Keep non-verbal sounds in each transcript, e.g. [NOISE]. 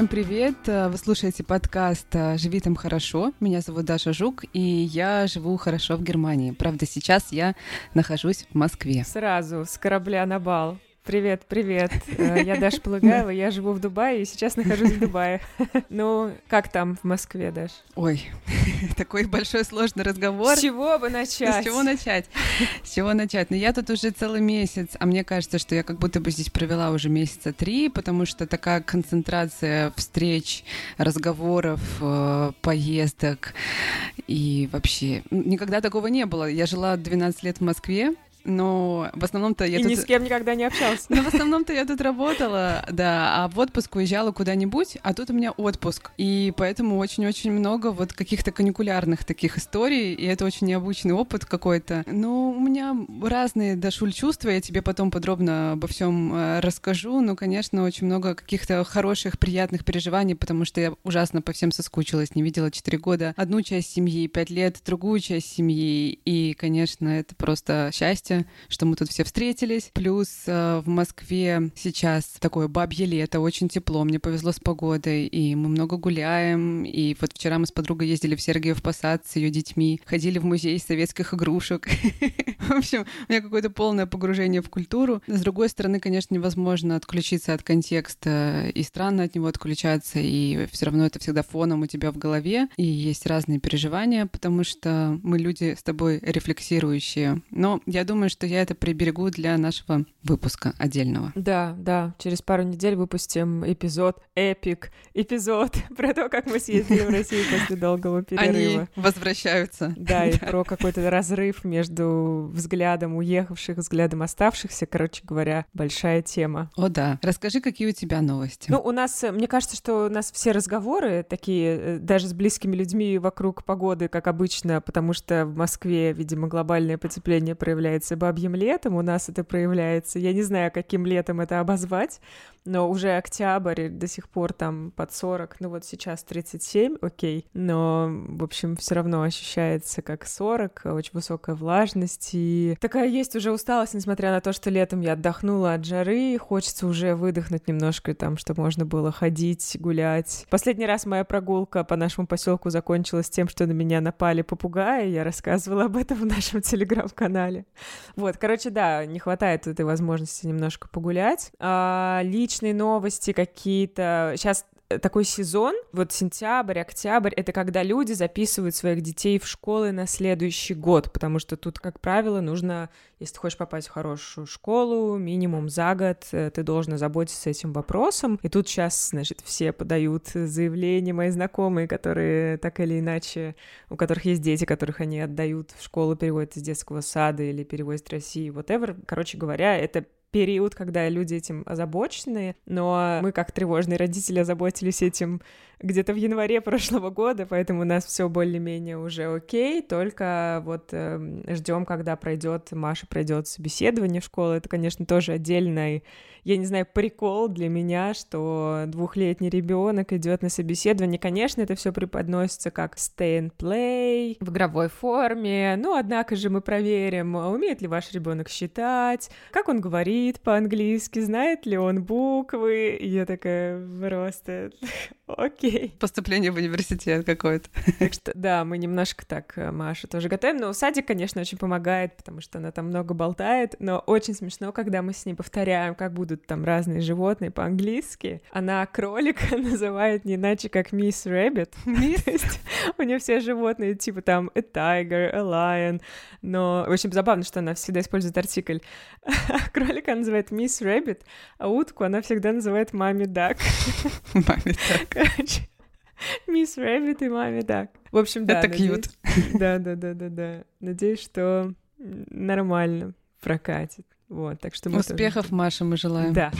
Всем привет! Вы слушаете подкаст «Живи там хорошо». Меня зовут Даша Жук, и я живу хорошо в Германии. Правда, сейчас я нахожусь в Москве. Сразу с корабля на бал. Привет, привет. Э, я Даша Полыгаева, я живу в Дубае и сейчас нахожусь в Дубае. Ну, как там в Москве, Даш? Ой, [LAUGHS] такой большой сложный разговор. С чего бы начать? С чего начать? С чего начать? Ну, я тут уже целый месяц, а мне кажется, что я как будто бы здесь провела уже месяца три, потому что такая концентрация встреч, разговоров, э, поездок и вообще никогда такого не было. Я жила 12 лет в Москве, но в основном-то я и тут... ни с кем никогда не общался. [LAUGHS] Но в основном-то я тут работала, да, а в отпуск уезжала куда-нибудь, а тут у меня отпуск. И поэтому очень-очень много вот каких-то каникулярных таких историй, и это очень необычный опыт какой-то. Но у меня разные, Дашуль, чувства, я тебе потом подробно обо всем э, расскажу, но, конечно, очень много каких-то хороших, приятных переживаний, потому что я ужасно по всем соскучилась, не видела 4 года одну часть семьи, 5 лет другую часть семьи, и, конечно, это просто счастье, что мы тут все встретились. Плюс э, в Москве сейчас такое бабье лето, очень тепло, мне повезло с погодой, и мы много гуляем. И вот вчера мы с подругой ездили в Сергиев Посад с ее детьми, ходили в музей советских игрушек. [LAUGHS] В общем, у меня какое-то полное погружение в культуру. С другой стороны, конечно, невозможно отключиться от контекста, и странно от него отключаться, и все равно это всегда фоном у тебя в голове, и есть разные переживания, потому что мы люди с тобой рефлексирующие. Но я думаю, думаю, что я это приберегу для нашего выпуска отдельного. Да, да. Через пару недель выпустим эпизод, эпик, эпизод [LAUGHS] про то, как мы съездили в Россию после долгого перерыва. Они возвращаются. Да, и про какой-то разрыв между взглядом уехавших, взглядом оставшихся. Короче говоря, большая тема. О, да. Расскажи, какие у тебя новости. Ну, у нас, мне кажется, что у нас все разговоры такие, э, даже с близкими людьми вокруг погоды, как обычно, потому что в Москве, видимо, глобальное потепление проявляется называется бабьим летом, у нас это проявляется. Я не знаю, каким летом это обозвать, но уже октябрь до сих пор там под 40, ну вот сейчас 37, окей, но, в общем, все равно ощущается как 40, очень высокая влажность, и такая есть уже усталость, несмотря на то, что летом я отдохнула от жары, хочется уже выдохнуть немножко там, чтобы можно было ходить, гулять. Последний раз моя прогулка по нашему поселку закончилась тем, что на меня напали попугаи, я рассказывала об этом в нашем [LAUGHS] телеграм-канале. Вот, короче, да, не хватает этой возможности немножко погулять. А, личные новости какие-то. Сейчас такой сезон, вот сентябрь, октябрь, это когда люди записывают своих детей в школы на следующий год, потому что тут, как правило, нужно, если ты хочешь попасть в хорошую школу, минимум за год э, ты должен заботиться этим вопросом. И тут сейчас, значит, все подают заявления, мои знакомые, которые так или иначе, у которых есть дети, которых они отдают в школу, переводят из детского сада или переводят в России, whatever. Короче говоря, это период, когда люди этим озабочены, но мы, как тревожные родители, озаботились этим где-то в январе прошлого года, поэтому у нас все более-менее уже окей, только вот э, ждем, когда пройдет, Маша пройдет собеседование в школу. Это, конечно, тоже отдельный, я не знаю, прикол для меня, что двухлетний ребенок идет на собеседование. Конечно, это все преподносится как stay and play в игровой форме, но однако же мы проверим, умеет ли ваш ребенок считать, как он говорит по-английски, знает ли он буквы. И я такая просто [LAUGHS] Окей. Поступление в университет какое-то. Так что, да, мы немножко так э, Маша тоже готовим. Но садик, конечно, очень помогает, потому что она там много болтает. Но очень смешно, когда мы с ней повторяем, как будут там разные животные по-английски. Она кролика [LAUGHS] называет не иначе, как Miss Rabbit. Мисс? У нее все животные, типа там a tiger, a lion. Но очень забавно, что она всегда использует артикль. [LAUGHS] Кролика называет Miss Rabbit, а утку она всегда называет Mommy Duck. Mommy Duck короче. Miss Rabbit и Mommy Duck. В общем, да. Это cute. Да, да, да, да, да. Надеюсь, что нормально прокатит. Вот, так что мы Успехов, тоже... Маша, мы желаем. Да.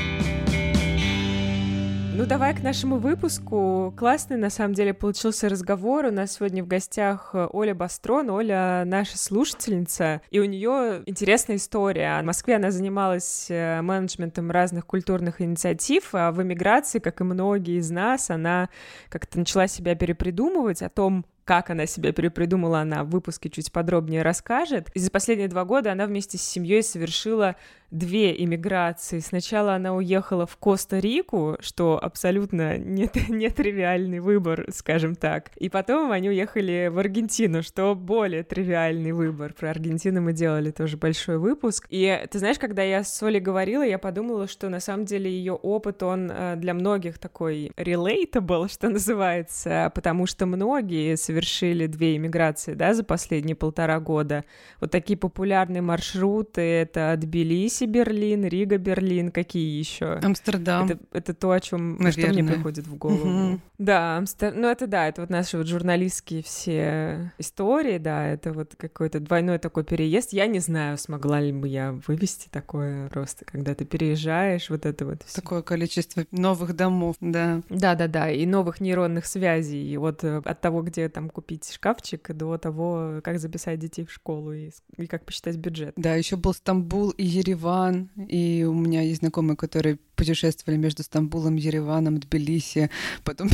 Ну, давай к нашему выпуску. Классный, на самом деле, получился разговор. У нас сегодня в гостях э, Оля Бастрон. Оля наша слушательница, и у нее интересная история. В Москве она занималась э, менеджментом разных культурных инициатив, а в эмиграции, как и многие из нас, она как-то начала себя перепридумывать о том, как она себя перепридумала, она в выпуске чуть подробнее расскажет. И за последние два года она вместе с семьей совершила две иммиграции. Сначала она уехала в Коста-Рику, что абсолютно [LAUGHS] нетривиальный выбор, скажем так. И потом они уехали в Аргентину, что более тривиальный выбор. Про Аргентину мы делали тоже большой выпуск. И ты знаешь, когда я с Олей говорила, я подумала, что на самом деле ее опыт, он э, для многих такой relatable, [LAUGHS] что называется, потому что многие совершили две иммиграции, да, за последние полтора года. Вот такие популярные маршруты — это от Тбилиси Берлин, Рига, Берлин, какие еще? Амстердам. Это, это то, о чем что мне приходит в голову. Угу. Да, Амстер... ну это да, это вот наши вот журналистские все истории, да, это вот какой-то двойной такой переезд. Я не знаю, смогла ли бы я вывести такое просто, когда ты переезжаешь, вот это вот. Всё. Такое количество новых домов, да. Да-да-да, и новых нейронных связей, вот э, от того, где там купить шкафчик, до того, как записать детей в школу и, и как посчитать бюджет. Да, еще был Стамбул и Ереван Ереван, и у меня есть знакомые, которые путешествовали между Стамбулом, Ереваном, Тбилиси, потом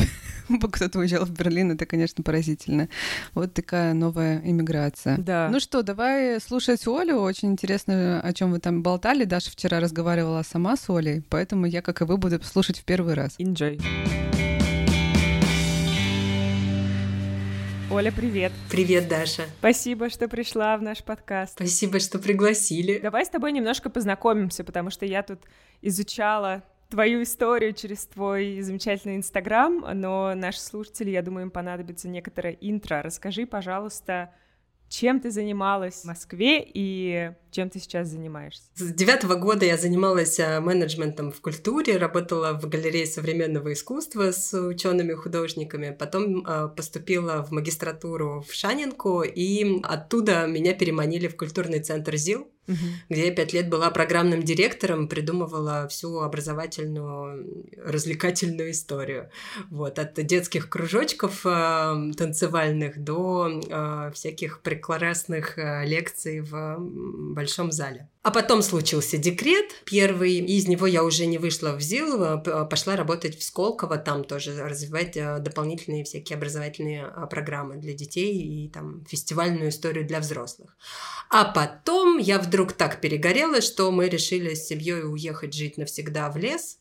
[LAUGHS] кто-то уезжал в Берлин, это, конечно, поразительно. Вот такая новая иммиграция. Да. Ну что, давай слушать Олю, очень интересно, о чем вы там болтали. Даша вчера разговаривала сама с Олей, поэтому я, как и вы, буду слушать в первый раз. Enjoy. Оля, привет. Привет, Даша. Спасибо, что пришла в наш подкаст. Спасибо, что пригласили. Давай с тобой немножко познакомимся, потому что я тут изучала твою историю через твой замечательный Инстаграм, но наши слушатели, я думаю, им понадобится некоторое интро. Расскажи, пожалуйста, чем ты занималась в Москве и чем ты сейчас занимаешься? С девятого года я занималась а, менеджментом в культуре, работала в галерее современного искусства с учеными-художниками, потом а, поступила в магистратуру в Шанинку, и оттуда меня переманили в культурный центр ЗИЛ, угу. где я пять лет была программным директором, придумывала всю образовательную, развлекательную историю. Вот, от детских кружочков э, танцевальных до э, всяких прекрасных э, лекций в большом somos, olha, А потом случился декрет первый, из него я уже не вышла в ЗИЛ, а пошла работать в Сколково, там тоже развивать э, дополнительные всякие образовательные а, программы для детей и там фестивальную историю для взрослых. А потом я вдруг так перегорела, что мы решили с семьей уехать жить навсегда в лес,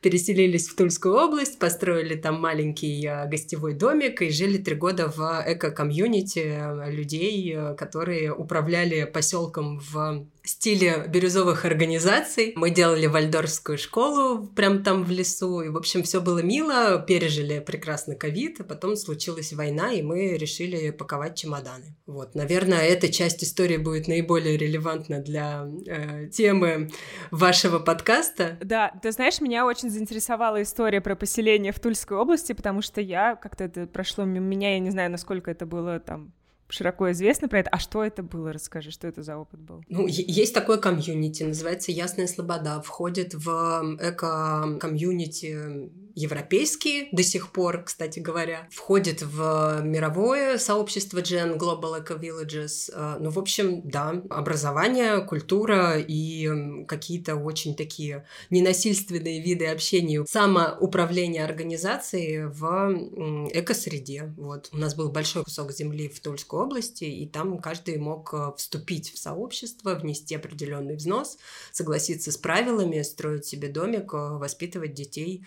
переселились в Тульскую область, построили там маленький э, гостевой домик и жили три года в эко-комьюнити э, людей, которые управляли поселком в стиле бирюзовых организаций. Мы делали вальдорфскую школу прям там в лесу, и, в общем, все было мило, пережили прекрасно ковид, а потом случилась война, и мы решили паковать чемоданы. Вот, наверное, эта часть истории будет наиболее релевантна для э, темы вашего подкаста. Да, ты знаешь, меня очень заинтересовала история про поселение в Тульской области, потому что я как-то это прошло мимо меня, я не знаю, насколько это было там широко известно про это. А что это было? Расскажи, что это за опыт был? Ну, есть такое комьюнити, называется «Ясная слобода». Входит в эко-комьюнити европейские до сих пор, кстати говоря, входит в мировое сообщество Gen Global Eco Villages. Э, ну, в общем, да, образование, культура и какие-то очень такие ненасильственные виды общения, самоуправление организацией в экосреде. Вот. У нас был большой кусок земли в Тульской области, и там каждый мог э, вступить в сообщество, внести определенный взнос, согласиться с правилами, строить себе домик, э, воспитывать детей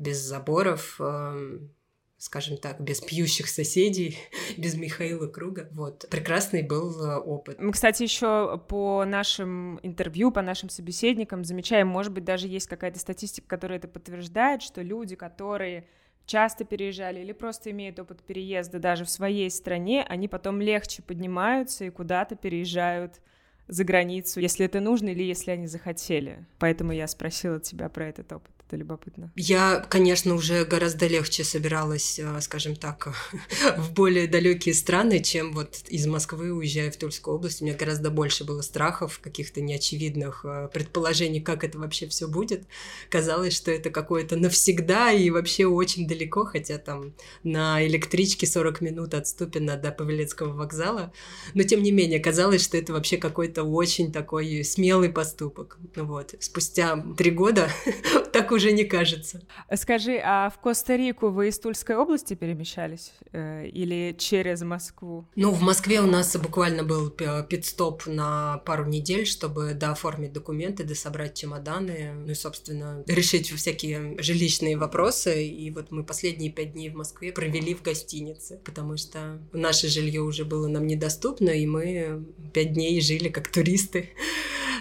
без заборов, эм, скажем так, без пьющих соседей, [LAUGHS] без Михаила Круга. Вот. Прекрасный был э, опыт. Мы, кстати, еще по нашим интервью, по нашим собеседникам замечаем, может быть, даже есть какая-то статистика, которая это подтверждает, что люди, которые часто переезжали или просто имеют опыт переезда даже в своей стране, они потом легче поднимаются и куда-то переезжают за границу, если это нужно или если они захотели. Поэтому я спросила тебя про этот опыт это любопытно. Я, конечно, уже гораздо легче собиралась, э, скажем так, [LAUGHS] в более далекие страны, чем вот из Москвы уезжая в Тульскую область. У меня гораздо больше было страхов, каких-то неочевидных э, предположений, как это вообще все будет. Казалось, что это какое-то навсегда и вообще очень далеко, хотя там на электричке 40 минут от Ступина до Павелецкого вокзала. Но тем не менее, казалось, что это вообще какой-то очень такой смелый поступок. Вот. Спустя три года [LAUGHS] так уже не кажется. Скажи, а в Коста-Рику вы из Тульской области перемещались э, или через Москву? Ну, в Москве у нас буквально был пит-стоп на пару недель, чтобы дооформить документы, дособрать чемоданы, ну и, собственно, решить всякие жилищные вопросы. И вот мы последние пять дней в Москве провели в гостинице, потому что наше жилье уже было нам недоступно, и мы пять дней жили как туристы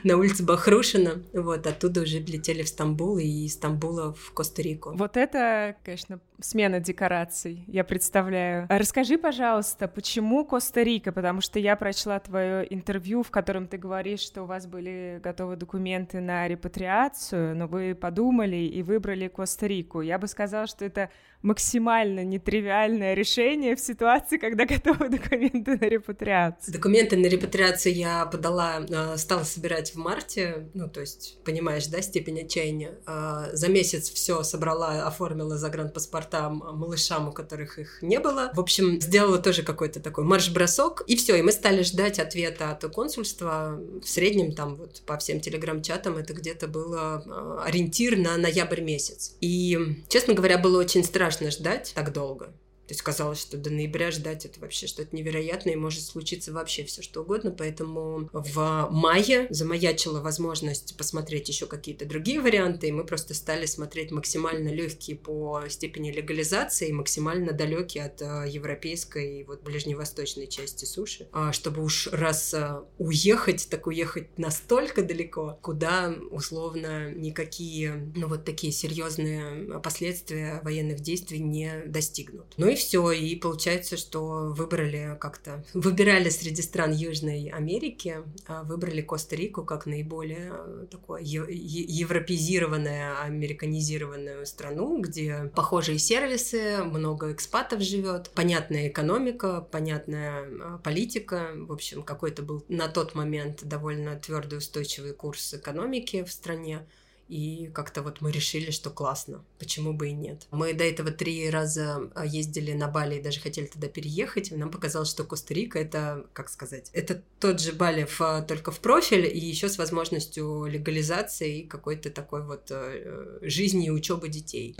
на улице Бахрушина. Вот, оттуда уже летели в Стамбул и из Стамбула в Коста-Рику. Вот это, конечно, смена декораций, я представляю. А расскажи, пожалуйста, почему Коста-Рика? Потому что я прочла твое интервью, в котором ты говоришь, что у вас были готовы документы на репатриацию, но вы подумали и выбрали Коста-Рику. Я бы сказала, что это максимально нетривиальное решение в ситуации, когда готовы [LAUGHS] документы на репатриацию? Документы на репатриацию я подала, э, стала собирать в марте, ну, то есть, понимаешь, да, степень отчаяния. Э, за месяц все собрала, оформила загранпаспорта малышам, у которых их не было. В общем, сделала тоже какой-то такой марш-бросок, и все, и мы стали ждать ответа от консульства. В среднем там вот по всем телеграм-чатам это где-то было э, ориентир на ноябрь месяц. И, честно говоря, было очень страшно ждать так долго. То есть казалось, что до ноября ждать это вообще что-то невероятное, и может случиться вообще все что угодно. Поэтому в мае замаячила возможность посмотреть еще какие-то другие варианты, и мы просто стали смотреть максимально легкие по степени легализации, максимально далекие от э, европейской и вот ближневосточной части суши, а чтобы уж раз э, уехать, так уехать настолько далеко, куда условно никакие, ну вот такие серьезные последствия военных действий не достигнут. Ну и все, и получается, что выбрали как-то, [LAUGHS] выбирали среди стран Южной Америки, а выбрали Коста-Рику как наиболее э, такое европезированную, американизированную страну, где похожие сервисы, много экспатов живет, понятная экономика, понятная а, политика, в общем, какой-то был на тот момент довольно твердый устойчивый курс экономики в стране. И как-то вот мы решили, что классно, почему бы и нет. Мы до этого три раза а, ездили на Бали и даже хотели туда переехать. Нам показалось, что Коста-Рика это, как сказать, это тот же Бали в, а, только в профиль и еще с возможностью легализации и какой-то такой вот э, жизни и учебы детей.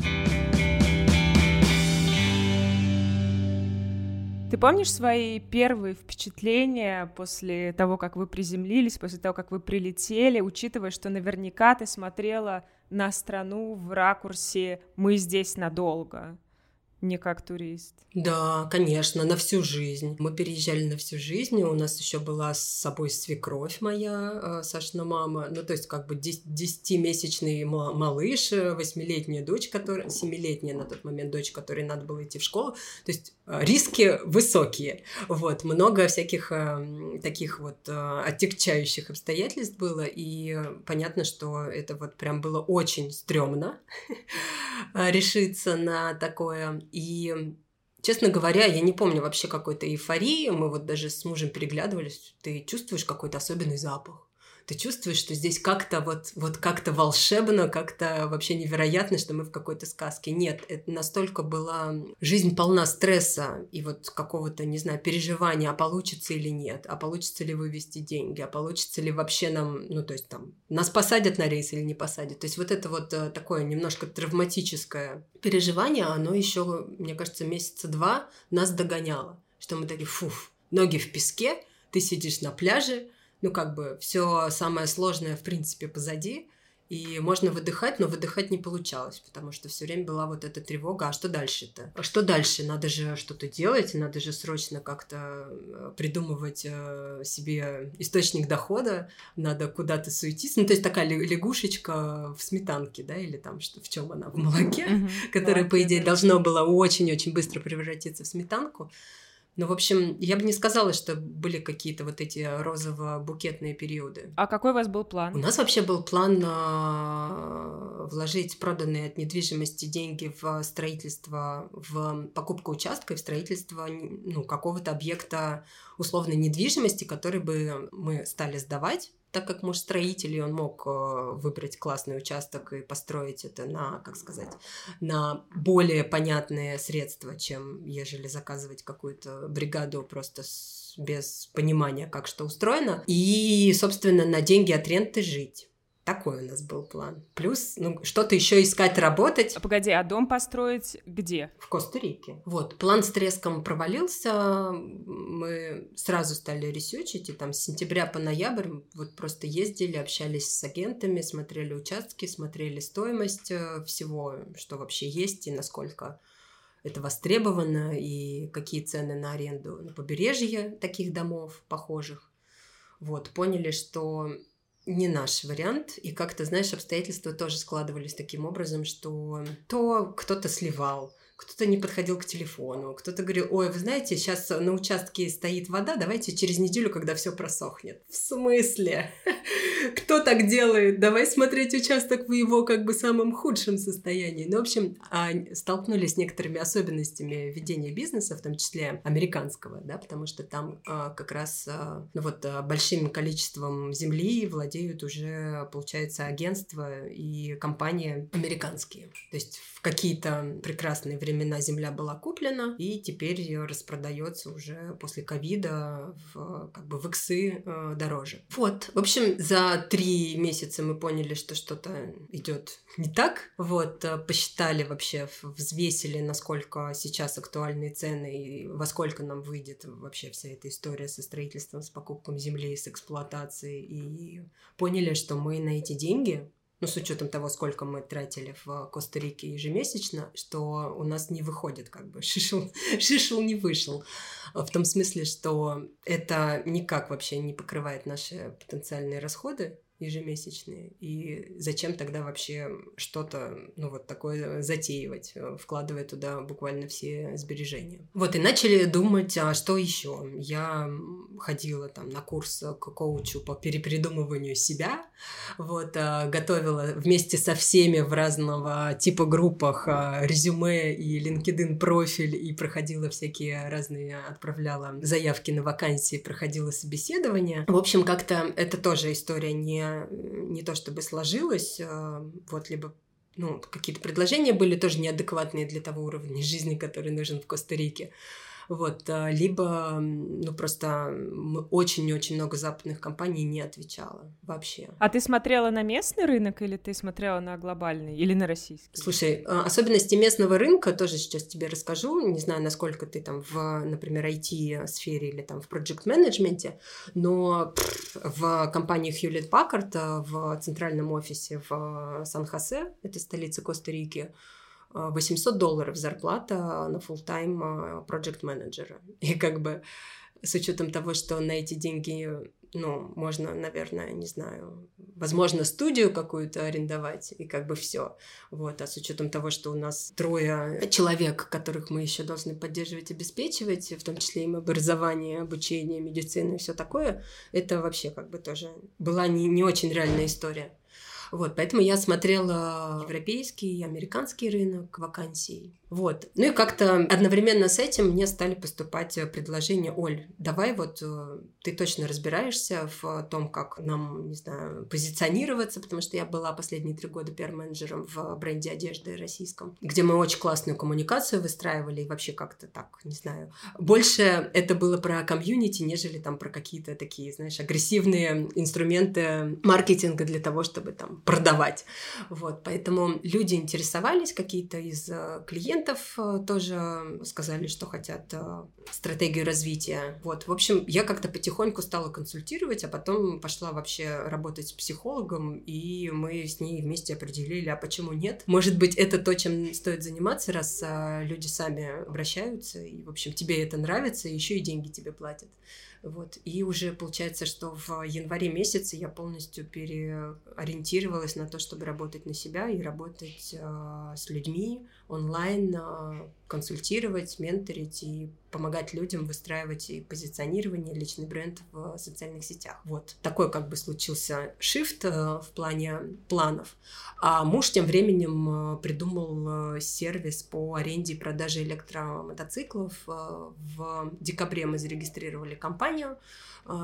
Ты помнишь свои первые впечатления после того, как вы приземлились, после того, как вы прилетели, учитывая, что наверняка ты смотрела на страну в ракурсе «мы здесь надолго»? не как турист. Да, конечно, на всю жизнь. Мы переезжали на всю жизнь, у нас еще была с собой свекровь моя, э, Сашина мама, ну то есть как бы десятимесячный малыш, э, восьмилетняя дочь, которая, семилетняя на тот момент дочь, которой надо было идти в школу, то есть риски высокие, вот, много всяких таких вот оттекчающих обстоятельств было, и понятно, что это вот прям было очень стрёмно [LAUGHS] решиться на такое, и Честно говоря, я не помню вообще какой-то эйфории. Мы вот даже с мужем переглядывались. Ты чувствуешь какой-то особенный запах ты чувствуешь, что здесь как-то вот, вот как-то волшебно, как-то вообще невероятно, что мы в какой-то сказке. Нет, это настолько была жизнь полна стресса и вот какого-то, не знаю, переживания, а получится или нет, а получится ли вывести деньги, а получится ли вообще нам, ну, то есть там, нас посадят на рейс или не посадят. То есть вот это вот э, такое немножко травматическое переживание, оно еще, мне кажется, месяца два нас догоняло, что мы такие, фуф, ноги в песке, ты сидишь на пляже, ну, как бы все самое сложное, в принципе, позади, и можно выдыхать, но выдыхать не получалось, потому что все время была вот эта тревога, а что дальше-то? А что дальше? Надо же что-то делать, надо же срочно как-то э, придумывать э, себе источник дохода, надо куда-то суетиться. Ну, то есть такая лягушечка в сметанке, да, или там что, в чем она, в молоке, которое, по идее, должно было очень-очень быстро превратиться в сметанку. Ну, в общем, я бы не сказала, что были какие-то вот эти розово-букетные периоды. А какой у вас был план? У нас вообще был план э, вложить проданные от недвижимости деньги в строительство, в покупку участка и в строительство ну, какого-то объекта условной недвижимости, который бы мы стали сдавать так как муж строитель, и он мог э, выбрать классный участок и построить это на, как сказать, на более понятные средства, чем ежели заказывать какую-то бригаду просто с, без понимания, как что устроено. И, собственно, на деньги от ренты жить такой у нас был план. Плюс, ну, что-то еще искать, работать. А погоди, а дом построить где? В Коста-Рике. Вот, план с треском провалился, мы сразу стали ресечить, и там с сентября по ноябрь вот просто ездили, общались с агентами, смотрели участки, смотрели стоимость э, всего, что вообще есть и насколько это востребовано, и какие цены на аренду на побережье таких домов похожих. Вот, поняли, что не наш вариант, и как-то, знаешь, обстоятельства тоже складывались таким образом, что то кто-то сливал, кто-то не подходил к телефону, кто-то говорил, ой, вы знаете, сейчас на участке стоит вода, давайте через неделю, когда все просохнет. В смысле? [LAUGHS] Кто так делает? Давай смотреть участок в его как бы самом худшем состоянии. Ну, в общем, а, столкнулись с некоторыми особенностями ведения бизнеса, в том числе американского, да, потому что там а, как раз а, ну, вот большим количеством земли владеют уже, получается, агентства и компании американские. То есть в какие-то прекрасные времена земля была куплена, и теперь распродается уже после ковида в, как бы в иксы э, дороже. Вот, в общем, за три месяца мы поняли, что что-то идет не так. Вот, э, посчитали вообще, взвесили, насколько сейчас актуальные цены и во сколько нам выйдет вообще вся эта история со строительством, с покупкой земли, с эксплуатацией. И поняли, что мы на эти деньги ну, с учетом того, сколько мы тратили в Коста-Рике ежемесячно, что у нас не выходит, как бы, [LAUGHS] шишел, шишел не вышел. В том смысле, что это никак вообще не покрывает наши потенциальные расходы, ежемесячные. И зачем тогда вообще что-то, ну, вот такое затеивать, э, вкладывая туда буквально все сбережения. Вот, и начали думать, а что еще? Я ходила там на курс к коучу по перепридумыванию себя, вот, а, готовила вместе со всеми в разного типа группах а, резюме и LinkedIn профиль, и проходила всякие разные, отправляла заявки на вакансии, проходила собеседования. В общем, как-то это тоже история не не то чтобы сложилось, а, вот, либо ну, какие-то предложения были тоже неадекватные для того уровня жизни, который нужен в Коста-Рике. Вот, а, либо, ну, просто очень-очень много западных компаний не отвечало вообще. А ты смотрела на местный рынок или ты смотрела на глобальный или на российский? Слушай, а, особенности местного рынка тоже сейчас тебе расскажу. Не знаю, насколько ты там в, например, IT-сфере или там в проект-менеджменте, но в компании Hewlett Packard а, в центральном офисе в Сан-Хосе, это столица Коста-Рики, 800 долларов зарплата на full-time а, project менеджера. [LAUGHS] И как бы с учетом того, что на эти деньги, ну, можно, наверное, не знаю, возможно, студию какую-то арендовать, и как бы все. Вот. А с учетом того, что у нас трое человек, которых мы еще должны поддерживать, обеспечивать, в том числе им образование, обучение, медицину и все такое, это вообще как бы тоже была не, не очень реальная история. Вот, поэтому я смотрела европейский, американский рынок вакансий. Вот. Ну и как-то одновременно с этим мне стали поступать предложения, Оль, давай вот э, ты точно разбираешься в том, как нам, не знаю, позиционироваться, потому что я была последние три года пиар-менеджером в бренде одежды российском, где мы очень классную коммуникацию выстраивали и вообще как-то так, не знаю. Больше это было про комьюнити, нежели там про какие-то такие, знаешь, агрессивные инструменты маркетинга для того, чтобы там продавать. Вот, поэтому люди интересовались, какие-то из э, клиентов э, тоже сказали, что хотят э, стратегию развития. Вот, в общем, я как-то потихоньку стала консультировать, а потом пошла вообще работать с психологом, и мы с ней вместе определили, а почему нет. Может быть, это то, чем стоит заниматься, раз люди сами обращаются, и, в общем, тебе это нравится, и еще и деньги тебе платят. Вот. И уже получается, что в январе месяце я полностью переориентировалась на то, чтобы работать на себя и работать э, с людьми онлайн, э, консультировать, менторить и помогать людям выстраивать и позиционирование, личный бренд в социальных сетях. Вот такой как бы случился shift э, в плане планов. А муж тем временем э, придумал э, сервис по аренде и продаже электромотоциклов. В декабре мы зарегистрировали компанию,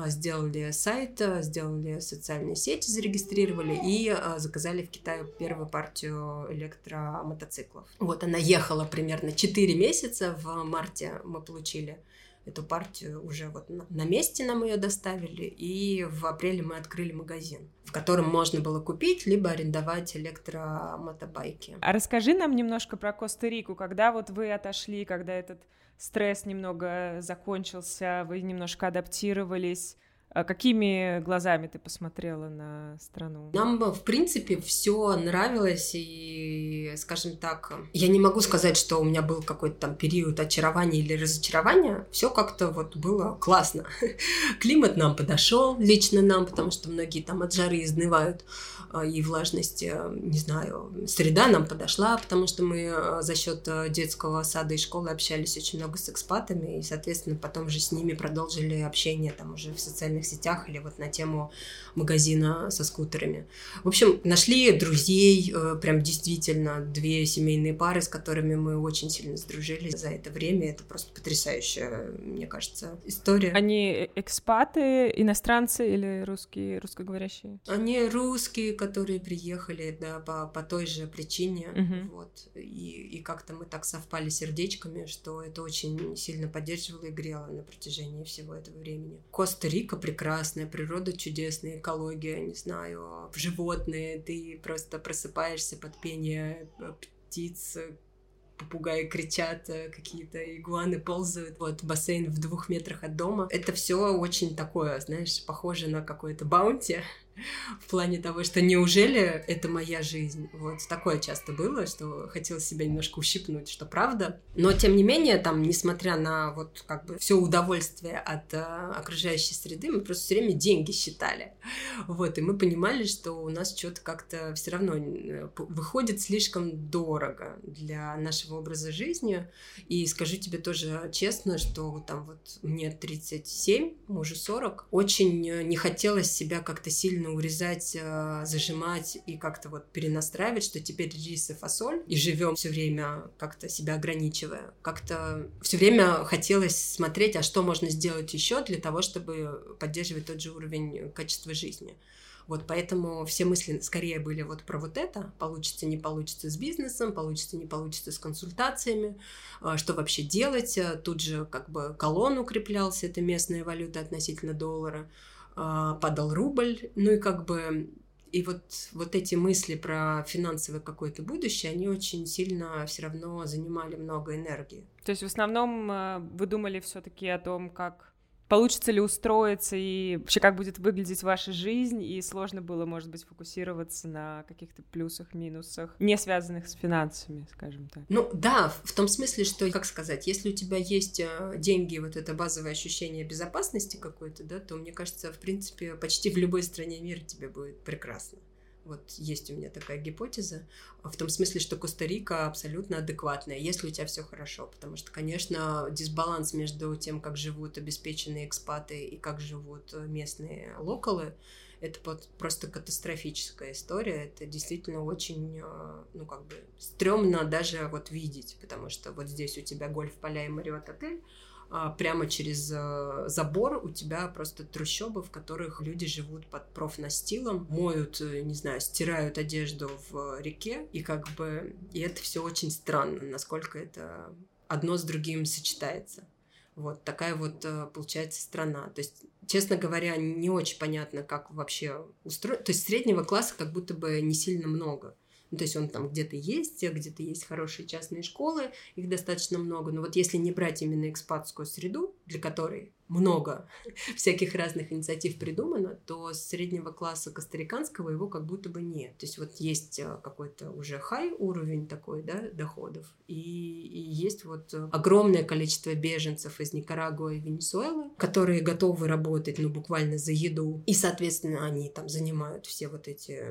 сделали сайт, сделали социальные сети, зарегистрировали и заказали в Китае первую партию электромотоциклов. Вот она ехала примерно 4 месяца. В марте мы получили эту партию уже вот на месте нам ее доставили, и в апреле мы открыли магазин, в котором можно было купить либо арендовать электромотобайки. А расскажи нам немножко про Коста-Рику, когда вот вы отошли, когда этот стресс немного закончился, вы немножко адаптировались, какими глазами ты посмотрела на страну? Нам, в принципе, все нравилось, и, скажем так, я не могу сказать, что у меня был какой-то там период очарования или разочарования. Все как-то вот было классно. [LAUGHS] Климат нам подошел, лично нам, потому что многие там от жары изнывают. А, и влажности, не знаю, среда нам подошла, потому что мы а, за счет а, детского сада и школы общались очень много с экспатами, и, соответственно, потом же с ними продолжили общение там уже в социальных сетях или вот на тему магазина со скутерами. В общем, нашли друзей, э, прям действительно две семейные пары, с которыми мы очень сильно сдружились за это время. Это просто потрясающая, мне кажется, история. Они экспаты, иностранцы или русские, русскоговорящие? Они русские, которые приехали, да, по, по той же причине, uh-huh. вот, и, и как-то мы так совпали сердечками, что это очень сильно поддерживало и грело на протяжении всего этого времени. Коста-Рика прекрасная, природа чудесная, экология, не знаю, животные, ты просто просыпаешься под пение э, птиц, попугаи кричат, э, какие-то игуаны ползают, вот бассейн в двух метрах от дома. Это все очень такое, знаешь, похоже на какое-то баунти, [LAUGHS] в плане того, что неужели это моя жизнь? Вот такое часто было, что хотелось себя немножко ущипнуть, что правда. Но тем не менее, там, несмотря на вот как бы все удовольствие от э, окружающей среды, мы просто все время деньги считали. Вот, и мы понимали, что у нас что-то как-то все равно э, выходит слишком дорого для нашего образа жизни. И скажу тебе тоже честно, что там вот мне 37, мужу 40, очень не хотелось себя как-то сильно сильно урезать, э, зажимать и как-то вот перенастраивать, что теперь рис и фасоль, и живем все время как-то себя ограничивая. Как-то все время хотелось смотреть, а что можно сделать еще для того, чтобы поддерживать тот же уровень качества жизни. Вот поэтому все мысли скорее были вот про вот это. Получится, не получится с бизнесом, получится, не получится с консультациями, э, что вообще делать. Тут же как бы колонн укреплялся, это местная валюта относительно доллара. А, падал рубль, ну и как бы и вот, вот эти мысли про финансовое какое-то будущее, они очень сильно все равно занимали много энергии. То есть в основном э, вы думали все-таки о том, как получится ли устроиться и вообще как будет выглядеть ваша жизнь, и сложно было, может быть, фокусироваться на каких-то плюсах, минусах, не связанных с финансами, скажем так. Ну да, в том смысле, что, как сказать, если у тебя есть э, деньги, вот это базовое ощущение безопасности какой-то, да, то, мне кажется, в принципе, почти в любой стране мира тебе будет прекрасно. Вот есть у меня такая гипотеза, в том смысле, что Коста-Рика абсолютно адекватная, если у тебя все хорошо. Потому что, конечно, дисбаланс между тем, как живут обеспеченные экспаты и как живут местные локалы, это просто катастрофическая история. Это действительно очень, э, ну, как бы, стрёмно даже вот видеть, потому что вот здесь у тебя гольф-поля и Мариот-отель, а, прямо через э, забор у тебя просто трущобы, в которых люди живут под профнастилом, моют, э, не знаю, стирают одежду в реке, и как бы, и это все очень странно, насколько это одно с другим сочетается. Вот такая вот э, получается страна. То есть, честно говоря, не очень понятно, как вообще устроить. То есть среднего класса как будто бы не сильно много. Ну, то есть он там где-то есть, где-то есть хорошие частные школы, их достаточно много. Но вот если не брать именно экспатскую среду, для которой много [LAUGHS] всяких разных инициатив придумано, то среднего класса костариканского его как будто бы нет. То есть вот есть э, какой-то уже хай уровень такой, да, доходов, и, и есть вот э, огромное количество беженцев из Никарагуа и Венесуэлы, которые готовы работать, ну, буквально за еду, и, соответственно, они там занимают все вот эти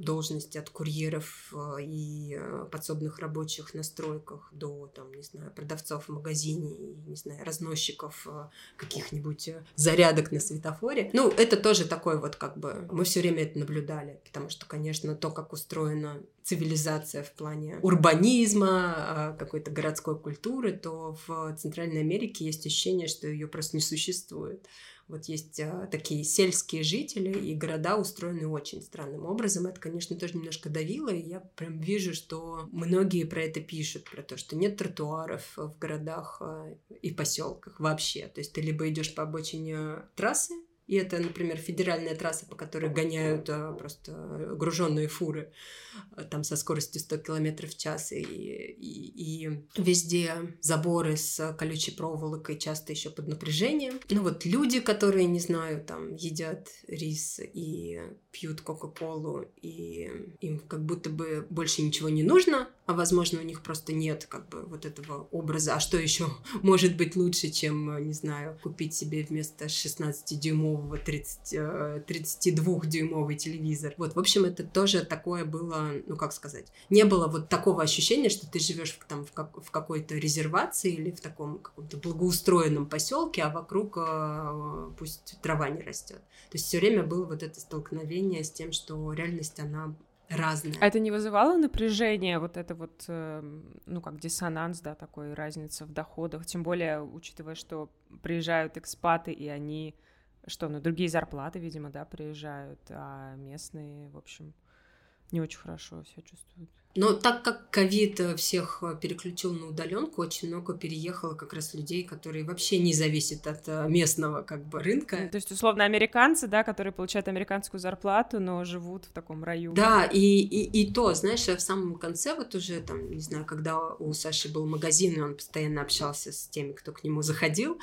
должности от курьеров э, и подсобных рабочих на стройках до, там, не знаю, продавцов в магазине, не знаю, разносчиков каких-нибудь э, зарядок на светофоре. Ну, это тоже такой вот как бы... Мы все время это наблюдали, потому что, конечно, то, как устроена цивилизация в плане урбанизма, а, какой-то городской культуры, то в Центральной Америке есть ощущение, что ее просто не существует. Вот есть а, такие сельские жители, и города устроены очень странным образом. Это, конечно, тоже немножко давило, и я прям вижу, что многие про это пишут, про то, что нет тротуаров в городах а, и поселках вообще. То есть ты либо идешь по обочине трассы, и это, например, федеральная трасса, по которой гоняют а, просто груженные фуры а, там со скоростью 100 км в час. И, и, и везде заборы с колючей проволокой, часто еще под напряжением. Ну вот люди, которые, не знаю, там едят рис и пьют Кока-Колу, и им как будто бы больше ничего не нужно, а возможно у них просто нет как бы вот этого образа. А что еще [LAUGHS] может быть лучше, чем, не знаю, купить себе вместо 16-дюймового 30, 32-дюймовый телевизор. Вот, в общем, это тоже такое было, ну как сказать, не было вот такого ощущения, что ты живешь там в, как, в какой-то резервации или в таком каком-то благоустроенном поселке, а вокруг э, пусть трава не растет. То есть все время было вот это столкновение с тем, что реальность, она разная. А это не вызывало напряжения, вот это вот, э, ну, как диссонанс, да, такой разница в доходах, тем более, учитывая, что приезжают экспаты, и они, что, ну, другие зарплаты, видимо, да, приезжают, а местные, в общем, не очень хорошо себя чувствуют. Но так как ковид э, всех э, переключил на удаленку, очень много переехало как раз людей, которые вообще не зависят от э, местного как бы рынка. То есть, условно, американцы, да, которые получают американскую зарплату, но живут в таком раю. Да, и, и, и то, знаешь, в самом конце вот уже там, не знаю, когда у Саши был магазин, и он постоянно общался с теми, кто к нему заходил,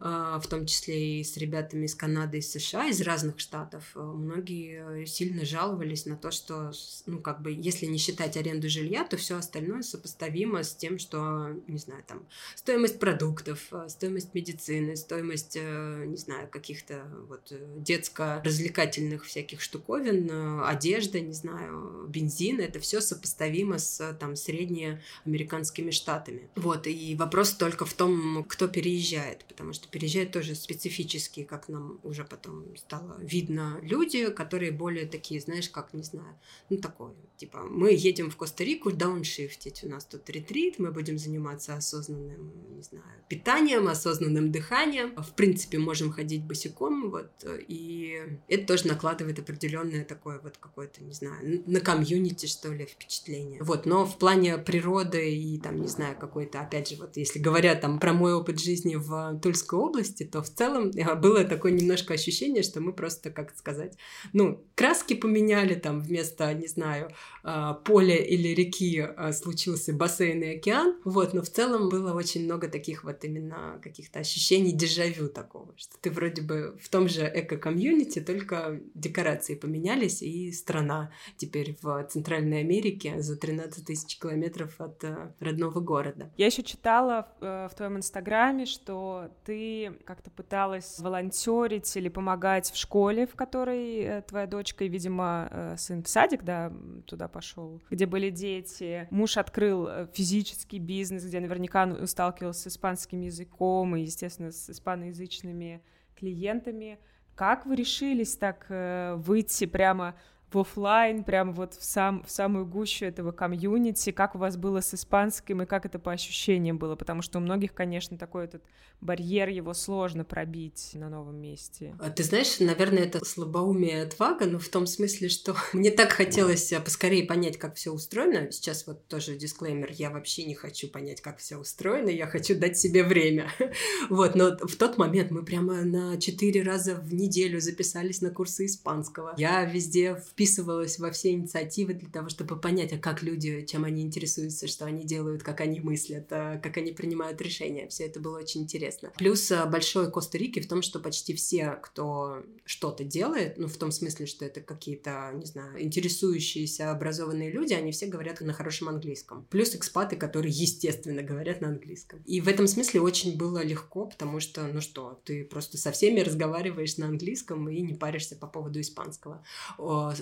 в том числе и с ребятами из Канады и США, из разных штатов, многие сильно жаловались на то, что, ну, как бы, если не считать аренду аренду жилья, то все остальное сопоставимо с тем, что, не знаю, там, стоимость продуктов, э, стоимость медицины, стоимость, э, не знаю, каких-то вот э, детско-развлекательных всяких штуковин, одежда, не знаю, бензин, это все сопоставимо с там среднеамериканскими штатами. Вот, и вопрос только в том, кто переезжает, потому что переезжают тоже специфические, как нам уже потом стало видно, люди, которые более такие, знаешь, как, не знаю, ну, такое, типа, мы едем в Коста-Рику дауншифтить. У нас тут ретрит, мы будем заниматься осознанным, не знаю, питанием, осознанным дыханием. В принципе, можем ходить босиком, вот, и это тоже накладывает определенное такое вот какое-то, не знаю, на комьюнити, что ли, впечатление. Вот, но в плане природы и там, не знаю, какой-то, опять же, вот если говорят там про мой опыт жизни в Тульской области, то в целом э, было такое немножко ощущение, что мы просто, как сказать, ну, краски поменяли там вместо, не знаю, а, или реки а, случился бассейн и океан, вот, но в целом было очень много таких вот именно каких-то ощущений дежавю такого, что ты вроде бы в том же эко-комьюнити, только декорации поменялись, и страна теперь в Центральной Америке за 13 тысяч километров от э, родного города. Я еще читала э, в твоем инстаграме, что ты как-то пыталась волонтерить или помогать в школе, в которой э, твоя дочка и, видимо, сын в садик, да, туда пошел, где были дети. Муж открыл э, физический бизнес, где наверняка сталкивался с испанским языком и, естественно, с испаноязычными клиентами. Как вы решились так э, выйти прямо в офлайн, прямо вот в, сам, в самую гущу этого комьюнити, как у вас было с испанским и как это по ощущениям было, потому что у многих, конечно, такой этот барьер, его сложно пробить на новом месте. А ты знаешь, наверное, это слабоумие отвага, но в том смысле, что [LAUGHS] мне так хотелось а, поскорее понять, как все устроено. Сейчас вот тоже дисклеймер, я вообще не хочу понять, как все устроено, я хочу дать себе время. [LAUGHS] вот, но в тот момент мы прямо на четыре раза в неделю записались на курсы испанского. Я везде в вписывалась во все инициативы для того, чтобы понять, а как люди, чем они интересуются, что они делают, как они мыслят, а как они принимают решения. Все это было очень интересно. Плюс а, большой Коста-Рики в том, что почти все, кто что-то делает, ну, в том смысле, что это какие-то, не знаю, интересующиеся, образованные люди, они все говорят на хорошем английском. Плюс экспаты, которые, естественно, говорят на английском. И в этом смысле очень было легко, потому что, ну что, ты просто со всеми разговариваешь на английском и не паришься по поводу испанского.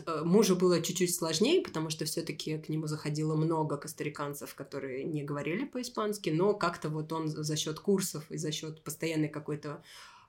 Э, мужу было чуть-чуть сложнее, потому что все-таки к нему заходило много костариканцев, которые не говорили по-испански, но как-то вот он за счет курсов и за счет постоянной какой-то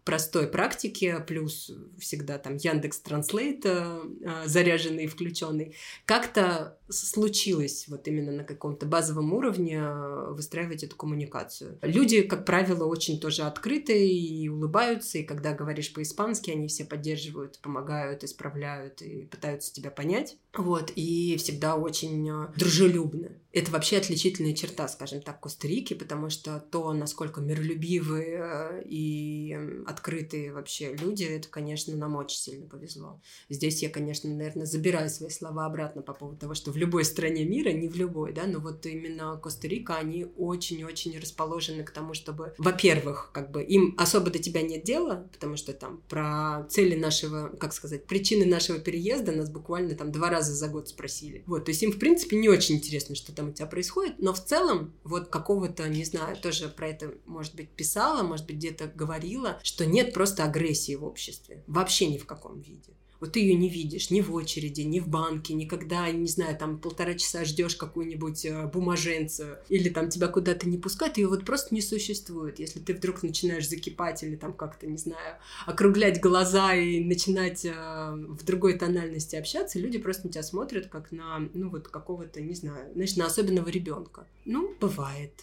простой практике, плюс всегда там Яндекс Транслейт э, заряженный и включенный, как-то случилось вот именно на каком-то базовом уровне э, выстраивать эту коммуникацию. Люди, как правило, очень тоже открыты и улыбаются, и когда говоришь по-испански, они все поддерживают, помогают, исправляют и пытаются тебя понять. Вот, и всегда очень э, дружелюбны. Это вообще отличительная черта, скажем так, Коста-Рики, потому что то, насколько миролюбивые э, и открытые вообще люди, это, конечно, нам очень сильно повезло. Здесь я, конечно, наверное, забираю свои слова обратно по поводу того, что в любой стране мира, не в любой, да, но вот именно Коста-Рика, они очень-очень расположены к тому, чтобы, во-первых, как бы им особо до тебя нет дела, потому что там про цели нашего, как сказать, причины нашего переезда нас буквально там два раза за год спросили. Вот, то есть им, в принципе, не очень интересно, что там у тебя происходит, но в целом вот какого-то, не знаю, тоже про это, может быть, писала, может быть, где-то говорила, что нет просто агрессии в обществе. Вообще ни в каком виде. Вот ты ее не видишь ни в очереди, ни в банке, никогда, не знаю, там полтора часа ждешь какую-нибудь э, бумаженцию, или там тебя куда-то не пускают, ее вот просто не существует. Если ты вдруг начинаешь закипать или там как-то, не знаю, округлять глаза и начинать э, в другой тональности общаться, люди просто на тебя смотрят как на, ну вот какого-то, не знаю, знаешь, на особенного ребенка. Ну, бывает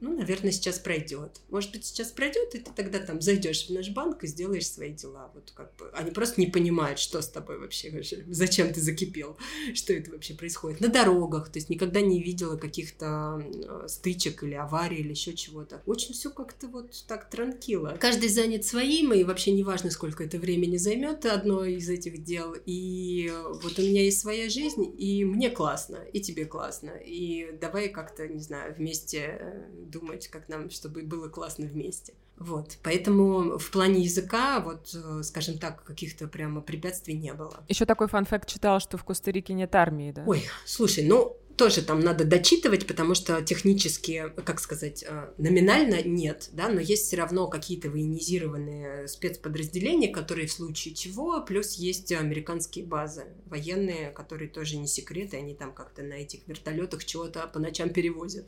ну, наверное, сейчас пройдет. Может быть, сейчас пройдет, и ты тогда там зайдешь в наш банк и сделаешь свои дела. Вот как бы они просто не понимают, что с тобой вообще, [LAUGHS] зачем ты закипел, что это вообще происходит. На дорогах, то есть никогда не видела каких-то э, стычек или аварий или еще чего-то. Очень все как-то вот так транкило. Каждый занят своим, и вообще не важно, сколько это времени займет одно из этих дел. И вот у меня есть своя жизнь, и мне классно, и тебе классно. И давай как-то, не знаю, вместе э, думать, как нам, чтобы было классно вместе. Вот, поэтому в плане языка, вот, э, скажем так, каких-то прямо препятствий не было. Еще такой фан-факт читал, что в Коста-Рике нет армии, да? Ой, слушай, ну, тоже там надо дочитывать, потому что технически, как сказать, э, номинально нет, да, но есть все равно какие-то военизированные спецподразделения, которые в случае чего, плюс есть американские базы военные, которые тоже не секреты, они там как-то на этих вертолетах чего-то по ночам перевозят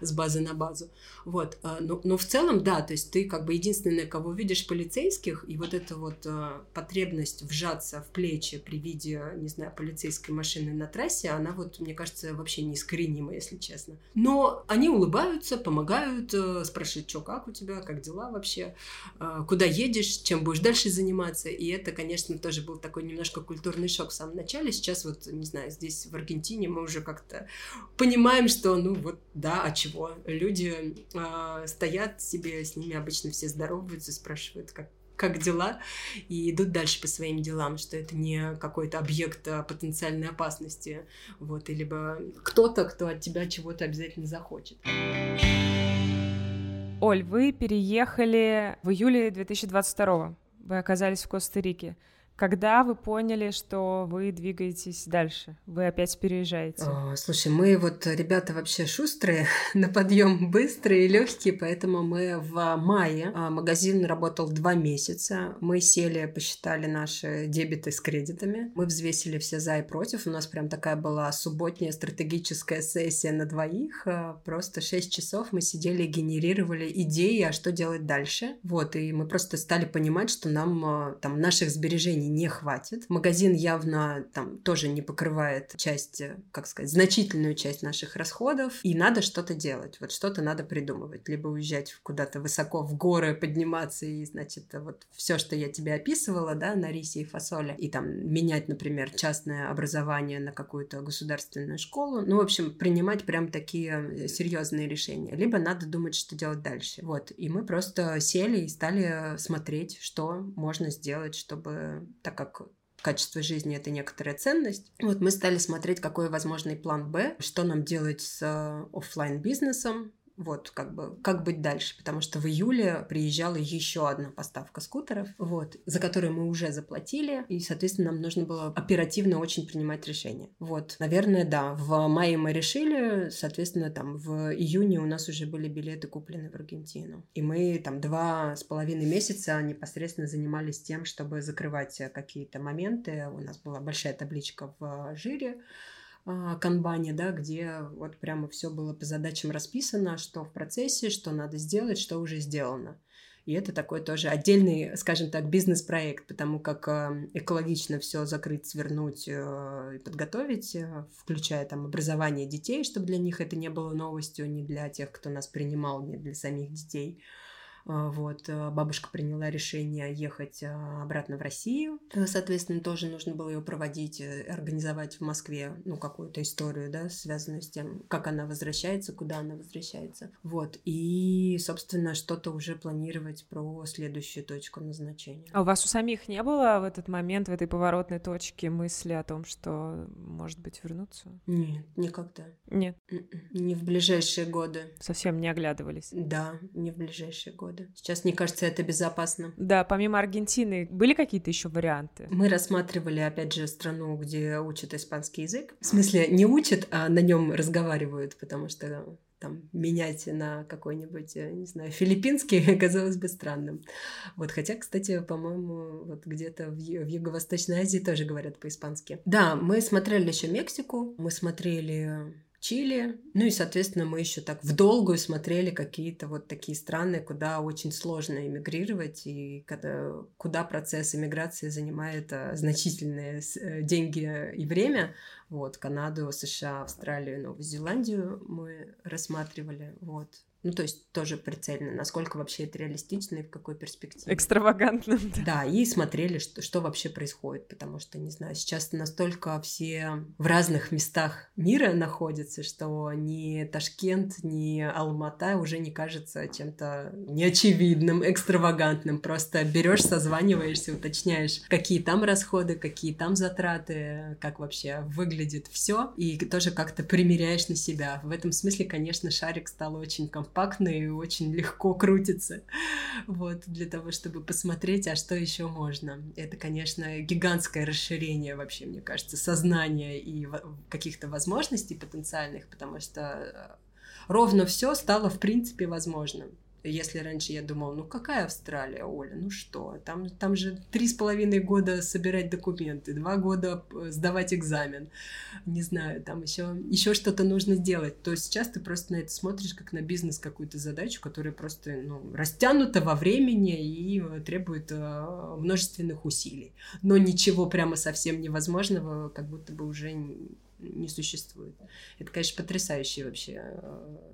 с базы на базу. Вот, э, но, но в целом, да, то есть ты как бы единственное, кого видишь полицейских, и вот эта вот э, потребность вжаться в плечи при виде, не знаю, полицейской машины на трассе, она вот, мне кажется, вообще вообще неискоренимо, если честно. Но они улыбаются, помогают, э, спрашивают, что, как у тебя, как дела вообще, э, куда едешь, чем будешь дальше заниматься. И это, конечно, тоже был такой немножко культурный шок в самом начале. Сейчас вот, не знаю, здесь в Аргентине мы уже как-то понимаем, что, ну вот, да, а чего? Люди э, стоят себе, с ними обычно все здороваются, спрашивают, как как дела, и идут дальше по своим делам, что это не какой-то объект а, потенциальной опасности, вот, или кто-то, кто от тебя чего-то обязательно захочет. Оль, вы переехали в июле 2022 Вы оказались в Коста-Рике. Когда вы поняли, что вы двигаетесь дальше? Вы опять переезжаете? О, слушай, мы вот ребята вообще шустрые, [LAUGHS] на подъем быстрые и легкие, поэтому мы в мае, а, магазин работал два месяца, мы сели, посчитали наши дебиты с кредитами, мы взвесили все за и против, у нас прям такая была субботняя стратегическая сессия на двоих, а, просто шесть часов мы сидели и генерировали идеи, а что делать дальше, вот, и мы просто стали понимать, что нам а, там наших сбережений не хватит. Магазин явно там тоже не покрывает часть, как сказать, значительную часть наших расходов, и надо что-то делать. Вот что-то надо придумывать. Либо уезжать куда-то высоко в горы, подниматься и, значит, вот все, что я тебе описывала, да, на рисе и фасоле, и там менять, например, частное образование на какую-то государственную школу. Ну, в общем, принимать прям такие серьезные решения. Либо надо думать, что делать дальше. Вот. И мы просто сели и стали смотреть, что можно сделать, чтобы так как качество жизни это некоторая ценность. Вот мы стали смотреть, какой возможный план Б, что нам делать с э, офлайн бизнесом, вот, как бы, как быть дальше, потому что в июле приезжала еще одна поставка скутеров, вот, за которую мы уже заплатили, и, соответственно, нам нужно было оперативно очень принимать решения. Вот, наверное, да, в мае мы решили, соответственно, там в июне у нас уже были билеты куплены в Аргентину, и мы там два с половиной месяца непосредственно занимались тем, чтобы закрывать какие-то моменты. У нас была большая табличка в жире, а, канбане, да, где вот прямо все было по задачам расписано, что в процессе, что надо сделать, что уже сделано. И это такой тоже отдельный, скажем так, бизнес-проект, потому как э, экологично все закрыть, свернуть э, и подготовить, э, включая там образование детей, чтобы для них это не было новостью, ни для тех, кто нас принимал, ни для самих детей. А, вот, э, бабушка приняла решение ехать а, обратно в Россию. Э, соответственно, тоже нужно было ее проводить, э, организовать в Москве, ну, какую-то историю, да, связанную с тем, как она возвращается, куда она возвращается. Вот, и, собственно, что-то уже планировать про следующую точку назначения. А у вас у самих не было в этот момент, в этой поворотной точке мысли о том, что, может быть, вернуться? Нет, никогда. Нет? М-м, не в ближайшие годы. Совсем не оглядывались? Да, не в ближайшие годы года. Сейчас, мне кажется, это безопасно. Да, помимо Аргентины, были какие-то еще варианты? Мы рассматривали, опять же, страну, где учат испанский язык. В смысле, не учат, а на нем разговаривают, потому что там менять на какой-нибудь, не знаю, филиппинский [LAUGHS] казалось бы странным. Вот, хотя, кстати, по-моему, вот где-то в, в Юго-Восточной Азии тоже говорят по-испански. Да, мы смотрели еще Мексику, мы смотрели Чили. Ну и, соответственно, мы еще так в долгую смотрели какие-то вот такие страны, куда очень сложно эмигрировать и когда, куда процесс эмиграции занимает а, значительные э, деньги и время. Вот, Канаду, США, Австралию, Новую Зеландию мы рассматривали. Вот. Ну, то есть тоже прицельно, насколько вообще это реалистично и в какой перспективе. Экстравагантно. Да, да и смотрели, что, что вообще происходит, потому что, не знаю, сейчас настолько все в разных местах мира находятся, что ни Ташкент, ни Алмата уже не кажется чем-то неочевидным, экстравагантным. Просто берешь, созваниваешься, уточняешь, какие там расходы, какие там затраты, как вообще выглядит все, и тоже как-то примеряешь на себя. В этом смысле, конечно, шарик стал очень комфортным компактный и очень легко крутится. Вот, для того, чтобы посмотреть, а что еще можно. Это, конечно, гигантское расширение вообще, мне кажется, сознания и каких-то возможностей потенциальных, потому что э, ровно все стало, в принципе, возможным. Если раньше я думала, ну какая Австралия, Оля, ну что, там, там же три с половиной года собирать документы, два года э, сдавать экзамен, не знаю, там еще, еще что-то нужно делать, то сейчас ты просто на это смотришь как на бизнес какую-то задачу, которая просто ну, растянута во времени и э, требует э, множественных усилий. Но ничего прямо совсем невозможного как будто бы уже не существует. Это, конечно, потрясающий вообще,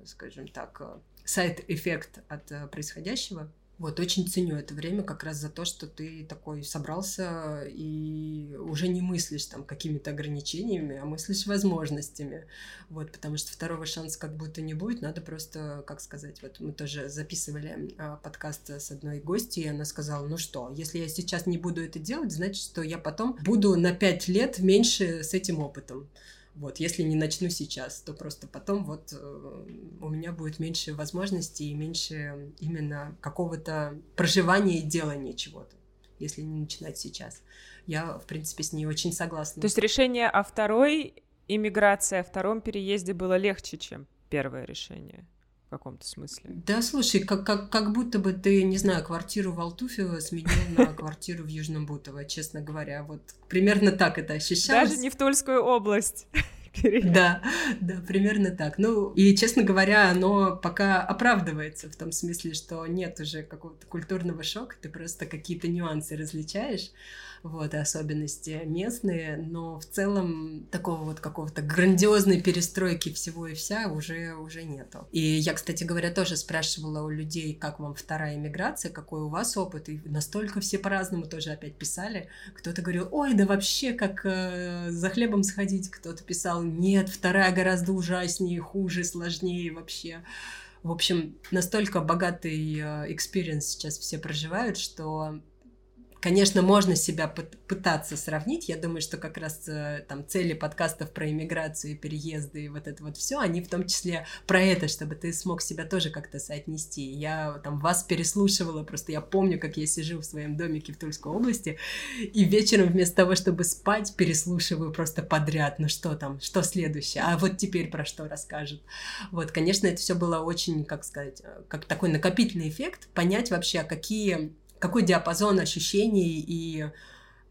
скажем так, сайт-эффект от э, происходящего. Вот, очень ценю это время как раз за то, что ты такой собрался и уже не мыслишь там какими-то ограничениями, а мыслишь возможностями. Вот, потому что второго шанса как будто не будет, надо просто, как сказать, вот мы тоже записывали а, подкаст с одной гостьей, и она сказала, ну что, если я сейчас не буду это делать, значит, что я потом буду на пять лет меньше с этим опытом. Вот, если не начну сейчас, то просто потом вот э, у меня будет меньше возможностей и меньше именно какого-то проживания и делания чего-то, если не начинать сейчас. Я, в принципе, с ней очень согласна. То есть решение о второй иммиграции, о втором переезде было легче, чем первое решение? В каком-то смысле. Да, слушай, как, как, как будто бы ты, не знаю, квартиру в Алтуфево сменил на [LAUGHS] квартиру в Южном Бутово, честно говоря. Вот примерно так это ощущалось. Даже не в Тульскую область. [LAUGHS] Да, да, примерно так. Ну, и, честно говоря, оно пока оправдывается в том смысле, что нет уже какого-то культурного шока, ты просто какие-то нюансы различаешь вот, и особенности местные, но в целом такого вот какого-то грандиозной перестройки всего и вся уже, уже нету. И я, кстати говоря, тоже спрашивала у людей, как вам вторая иммиграция, какой у вас опыт, и настолько все по-разному тоже опять писали. Кто-то говорил, ой, да вообще как э, за хлебом сходить, кто-то писал, нет, вторая гораздо ужаснее, хуже, сложнее вообще. В общем, настолько богатый experience сейчас все проживают, что Конечно, можно себя пытаться сравнить. Я думаю, что как раз э, там цели подкастов про иммиграцию, переезды и вот это вот все, они в том числе про это, чтобы ты смог себя тоже как-то соотнести. Я там вас переслушивала, просто я помню, как я сижу в своем домике в Тульской области, и вечером вместо того, чтобы спать, переслушиваю просто подряд, ну что там, что следующее, а вот теперь про что расскажет. Вот, конечно, это все было очень, как сказать, э, как такой накопительный эффект, понять вообще, какие какой диапазон ощущений и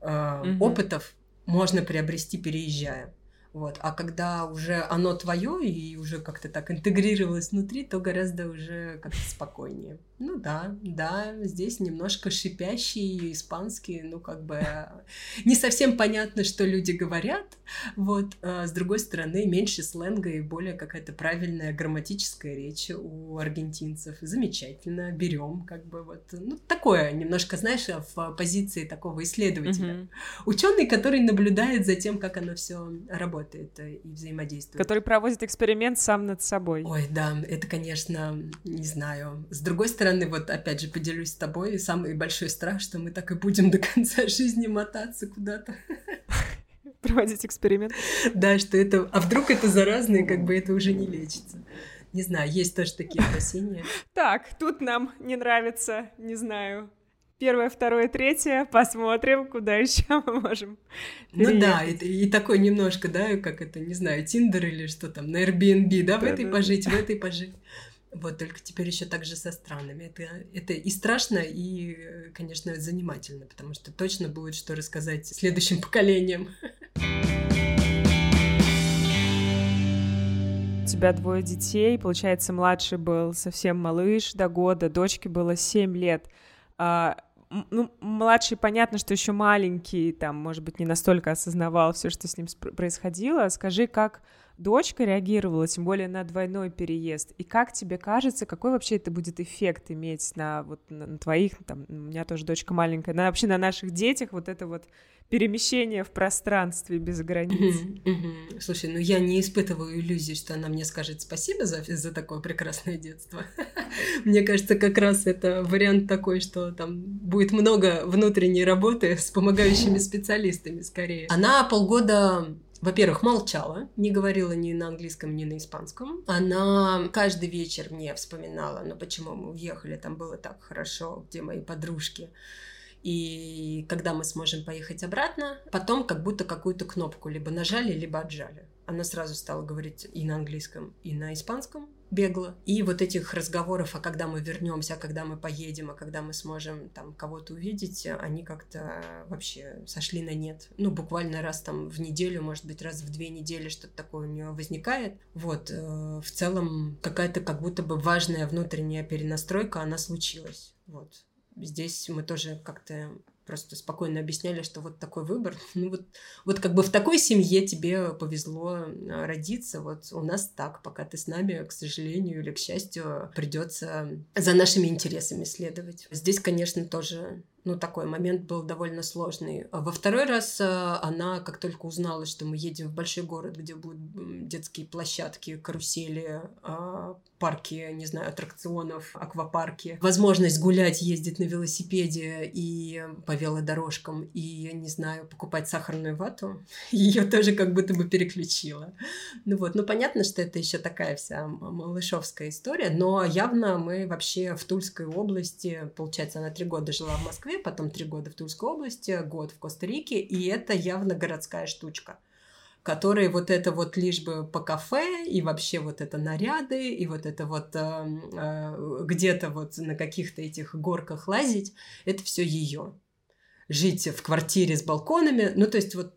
э, угу. опытов можно приобрести, переезжая. Вот. А когда уже оно твое и уже как-то так интегрировалось внутри, то гораздо уже как-то спокойнее. Ну да, да, здесь немножко шипящий испанский, ну как бы [LAUGHS] не совсем понятно, что люди говорят, вот. А с другой стороны, меньше сленга и более какая-то правильная грамматическая речь у аргентинцев. Замечательно, берем, как бы вот, ну такое немножко, знаешь, в позиции такого исследователя, mm-hmm. ученый, который наблюдает за тем, как оно все работает и взаимодействует, который проводит эксперимент сам над собой. Ой, да, это, конечно, не знаю. С другой стороны стороны, вот опять же поделюсь с тобой, самый большой страх, что мы так и будем до конца [LAUGHS] жизни мотаться куда-то. Проводить эксперимент. Да, что это... А вдруг это заразно, и как бы это уже не лечится. Не знаю, есть тоже такие опасения. Так, тут нам не нравится, не знаю, первое, второе, третье, посмотрим, куда еще [LAUGHS] мы можем. Ну да, и, и такой немножко, да, как это, не знаю, Тиндер или что там, на Airbnb, да, в этой пожить, в этой пожить. Вот только теперь еще также со странами. Это, это и страшно, и, конечно, занимательно, потому что точно будет что рассказать следующим [LAUGHS] поколениям. У тебя двое детей, получается, младший был совсем малыш до года, дочке было 7 лет. А, ну, младший, понятно, что еще маленький, там, может быть, не настолько осознавал все, что с ним происходило. Скажи, как дочка реагировала, тем более на двойной переезд. И как тебе кажется, какой вообще это будет эффект иметь на вот на, на твоих, там, у меня тоже дочка маленькая, на вообще на наших детях вот это вот перемещение в пространстве без границ. Слушай, ну я не испытываю иллюзий, что она мне скажет спасибо за, за такое прекрасное детство. [LAUGHS] мне кажется, как раз это вариант такой, что там будет много внутренней работы с помогающими специалистами скорее. Она полгода во-первых, молчала, не говорила ни на английском, ни на испанском. Она каждый вечер мне вспоминала, ну почему мы уехали, там было так хорошо, где мои подружки и когда мы сможем поехать обратно, потом как будто какую-то кнопку либо нажали, либо отжали. Она сразу стала говорить и на английском, и на испанском бегло. И вот этих разговоров, а когда мы вернемся, а когда мы поедем, а когда мы сможем там кого-то увидеть, они как-то вообще сошли на нет. Ну, буквально раз там в неделю, может быть, раз в две недели что-то такое у нее возникает. Вот, э, в целом какая-то как будто бы важная внутренняя перенастройка, она случилась. Вот здесь мы тоже как-то просто спокойно объясняли, что вот такой выбор. [LAUGHS] Ну вот, вот как бы в такой семье тебе повезло а, родиться. Вот у нас так, пока ты с нами, к сожалению или к счастью, придется за нашими интересами следовать. Здесь, конечно, тоже ну, такой момент был довольно сложный. А во второй раз а, она, как только узнала, что мы едем в большой город, где будут детские площадки, карусели, парки, не знаю, аттракционов, аквапарки, возможность гулять, ездить на велосипеде и по велодорожкам, и, не знаю, покупать сахарную вату, [LAUGHS] ее тоже как будто бы переключила. Ну вот, ну понятно, что это еще такая вся малышовская история, но явно мы вообще в Тульской области, получается, она три года жила в Москве, потом три года в Тульской области, год в Коста-Рике, и это явно городская штучка которые вот это вот лишь бы по кафе, и вообще вот это наряды, и вот это вот э, э, где-то вот на каких-то этих горках лазить, это все ее. Жить в квартире с балконами, ну то есть вот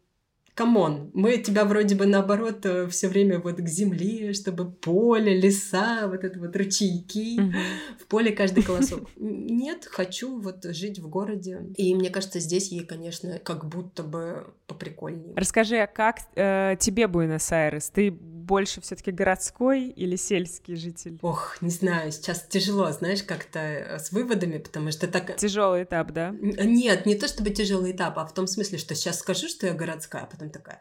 come on, мы тебя вроде бы наоборот э, все время вот к земле, чтобы поле, леса, вот это вот ручейки, в поле каждый колосок. Нет, хочу вот жить в городе. И мне кажется, здесь ей, конечно, как будто бы поприкольнее. Расскажи, а как э, тебе Буэнос-Айрес? Ты больше все-таки городской или сельский житель? Ох, не знаю, сейчас тяжело, знаешь, как-то э, с выводами, потому что так... Тяжелый этап, да? Нет, не то чтобы тяжелый этап, а в том смысле, что сейчас скажу, что я городская, а потом такая,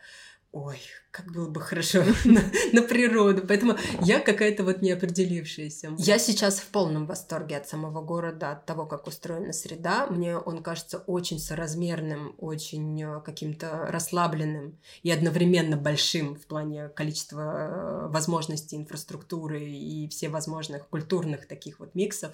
ой, как было бы хорошо [LAUGHS] на, на природу. Поэтому я какая-то вот неопределившаяся. Я сейчас в полном восторге от самого города, от того, как устроена среда. Мне он кажется очень соразмерным, очень э, каким-то расслабленным и одновременно большим в плане количества э, возможностей инфраструктуры и всевозможных культурных таких вот миксов.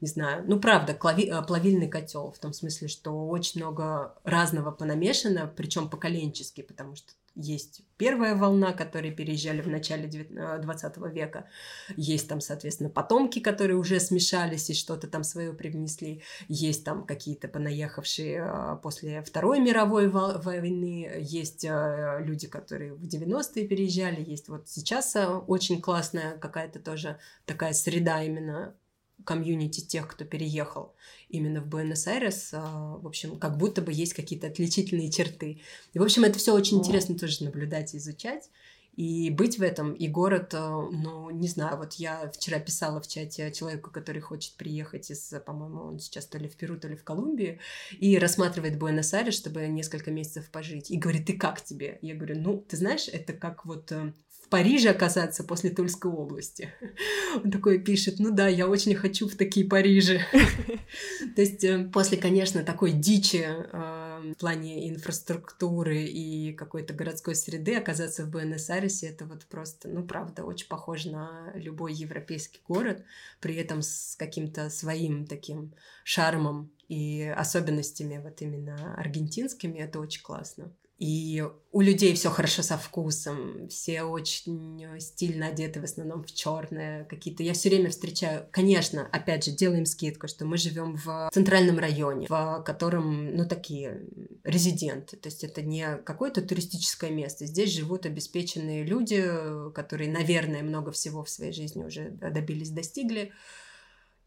Не знаю. Ну, правда, клави... Э, плавильный котел в том смысле, что очень много разного понамешано, причем поколенчески, потому что есть первая волна, которые переезжали в начале 20 э, века. Есть там, соответственно, потомки, которые уже смешались и что-то там свое привнесли. Есть там какие-то понаехавшие э, после Второй мировой войны. Есть э, люди, которые в 90-е переезжали. Есть вот сейчас очень классная какая-то тоже такая среда именно комьюнити тех, кто переехал именно в Буэнос-Айрес, а, в общем, как будто бы есть какие-то отличительные черты. И, в общем, это все очень интересно тоже наблюдать и изучать и быть в этом, и город, э, ну, не знаю, вот я вчера писала в чате человеку, который хочет приехать из, по-моему, он сейчас то ли в Перу, то ли в Колумбию, и рассматривает Буэнос-Айрес, чтобы несколько месяцев пожить, и говорит, ты как тебе? Я говорю, ну, ты знаешь, это как вот э, в Париже оказаться после Тульской области. [LAUGHS] Он такой пишет, ну да, я очень хочу в такие Парижи. [LAUGHS] То есть э, после, конечно, такой дичи э, в плане инфраструктуры и какой-то городской среды оказаться в Буэнос-Айресе, это вот просто, ну правда, очень похоже на любой европейский город, при этом с каким-то своим таким шармом и особенностями вот именно аргентинскими, это очень классно. И у людей все хорошо со вкусом, все очень стильно одеты, в основном в черное какие-то. Я все время встречаю, конечно, опять же, делаем скидку, что мы живем в центральном районе, в котором, ну, такие резиденты. То есть это не какое-то туристическое место. Здесь живут обеспеченные люди, которые, наверное, много всего в своей жизни уже добились, достигли.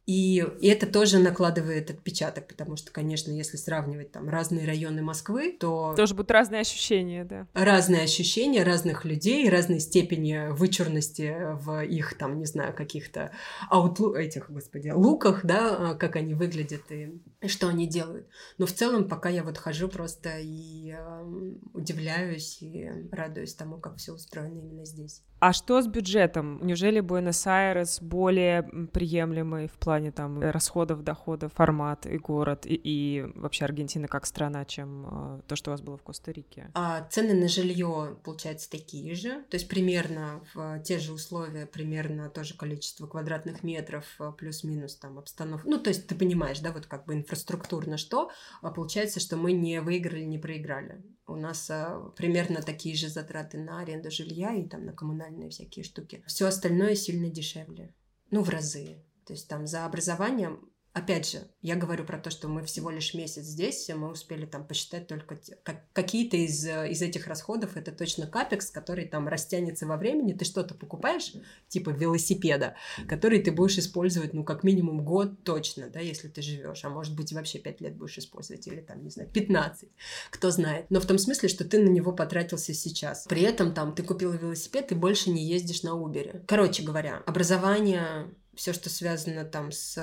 И, это тоже накладывает отпечаток, потому что, конечно, если сравнивать там разные районы Москвы, то... Тоже будут разные ощущения, да. Разные ощущения разных людей, разной степени вычурности в их, там, не знаю, каких-то аутлу... этих, господи, луках, да, как они выглядят и что они делают. Но в целом, пока я вот хожу просто и э, удивляюсь и радуюсь тому, как все устроено именно здесь. А что с бюджетом? Неужели Буэнос-Айрес более приемлемый в плане там расходов, доходов, формат и город, и, и вообще Аргентина как страна, чем э, то, что у вас было в Коста-Рике? А цены на жилье, получается, такие же. То есть примерно в те же условия, примерно то же количество квадратных метров, э, плюс-минус там обстановка. Ну, то есть ты понимаешь, да, вот как бы инфраструктурно что. А получается, что мы не выиграли, не проиграли. У нас а, примерно такие же затраты на аренду жилья и там на коммунальные всякие штуки. Все остальное сильно дешевле. Ну, в разы. То есть там за образованием Опять же, я говорю про то, что мы всего лишь месяц здесь, мы успели там посчитать только как, какие-то из, из этих расходов, это точно капекс, который там растянется во времени, ты что-то покупаешь, типа велосипеда, который ты будешь использовать, ну, как минимум год точно, да, если ты живешь, а может быть, вообще 5 лет будешь использовать, или там, не знаю, 15, кто знает. Но в том смысле, что ты на него потратился сейчас. При этом там ты купил велосипед и больше не ездишь на Uber. Короче говоря, образование все, что связано там с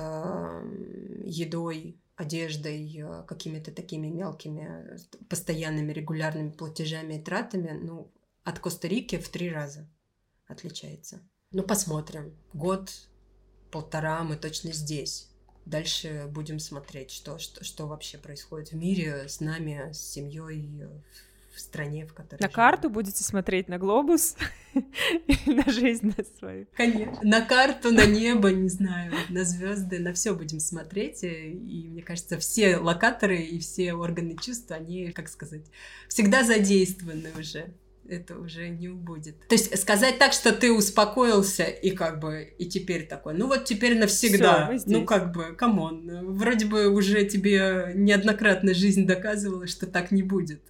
едой, одеждой, э, какими-то такими мелкими, постоянными, регулярными платежами и тратами, ну, от Коста-Рики в три раза отличается. Ну, посмотрим. Год, полтора мы точно здесь. Дальше будем смотреть, что, что, что вообще происходит в мире с нами, с семьей, в стране, в которой... На живем. карту будете смотреть на глобус [LAUGHS] на жизнь на свою? Конечно. На карту, на небо, не знаю, на звезды, на все будем смотреть. И мне кажется, все локаторы и все органы чувств, они, как сказать, всегда задействованы уже это уже не будет. То есть сказать так, что ты успокоился и как бы и теперь такой, ну вот теперь навсегда, Всё, ну как бы, come on, вроде бы уже тебе неоднократно жизнь доказывала, что так не будет.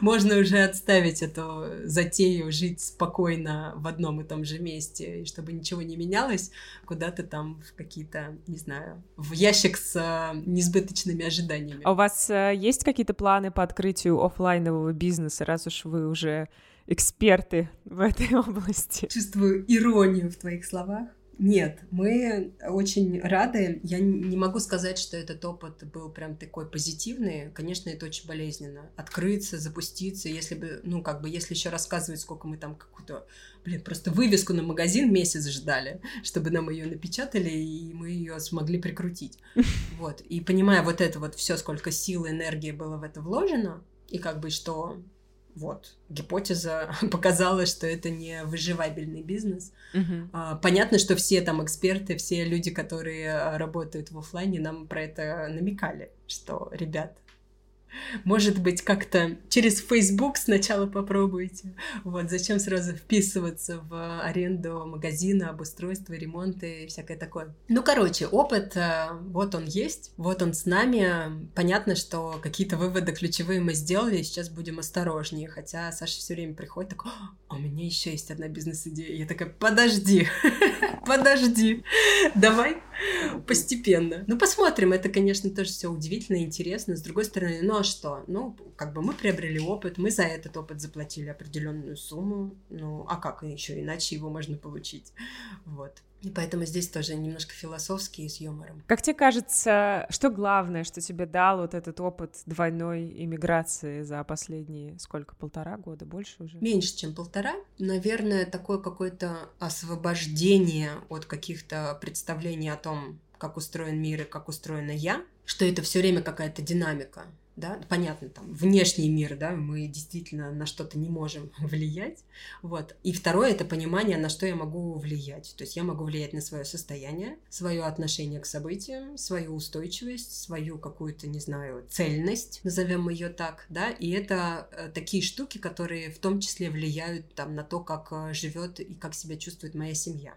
Можно уже отставить эту затею жить спокойно в одном и том же месте, и чтобы ничего не менялось, куда-то там в какие-то, не знаю, в ящик с э, несбыточными ожиданиями. А у вас э, есть какие-то планы по открытию офлайнового бизнеса, раз уж вы уже эксперты в этой [LAUGHS] области? Чувствую иронию в твоих словах. Нет, мы очень рады. Я не могу сказать, что этот опыт был прям такой позитивный. Конечно, это очень болезненно. Открыться, запуститься. Если бы, ну, как бы, если еще рассказывать, сколько мы там какую-то, блин, просто вывеску на магазин месяц ждали, чтобы нам ее напечатали, и мы ее смогли прикрутить. [LAUGHS] Вот. И понимая вот это вот все, сколько сил и энергии было в это вложено, и как бы что вот, гипотеза [LAUGHS] показала, что это не выживабельный бизнес. Uh-huh. Понятно, что все там эксперты, все люди, которые а, работают в офлайне, нам про это намекали, что, ребят, может быть, как-то через Facebook сначала попробуйте. Вот, зачем сразу вписываться в аренду магазина, обустройство, ремонты и всякое такое. Ну, короче, опыт, э, вот он есть, вот он с нами. Понятно, что какие-то выводы ключевые мы сделали, сейчас будем осторожнее. Хотя Саша все время приходит такой, а у меня еще есть одна бизнес-идея. Я такая, подожди, Подожди, давай постепенно. Ну, посмотрим. Это, конечно, тоже все удивительно, интересно. С другой стороны, ну а что? Ну, как бы мы приобрели опыт, мы за этот опыт заплатили определенную сумму. Ну, а как еще иначе его можно получить? Вот. И поэтому здесь тоже немножко философски и с юмором. Как тебе кажется, что главное, что тебе дал вот этот опыт двойной иммиграции за последние, сколько, полтора года, больше уже? Меньше, чем полтора. Наверное, такое какое-то освобождение от каких-то представлений о том, как устроен мир и как устроена я, что это все время какая-то динамика да, понятно, там, внешний мир, да, мы действительно на что-то не можем [LAUGHS] влиять, вот. И второе — это понимание, на что я могу влиять. То есть я могу влиять на свое состояние, свое отношение к событиям, свою устойчивость, свою какую-то, не знаю, цельность, назовем ее так, да, и это э, такие штуки, которые в том числе влияют там на то, как э, живет и как себя чувствует моя семья.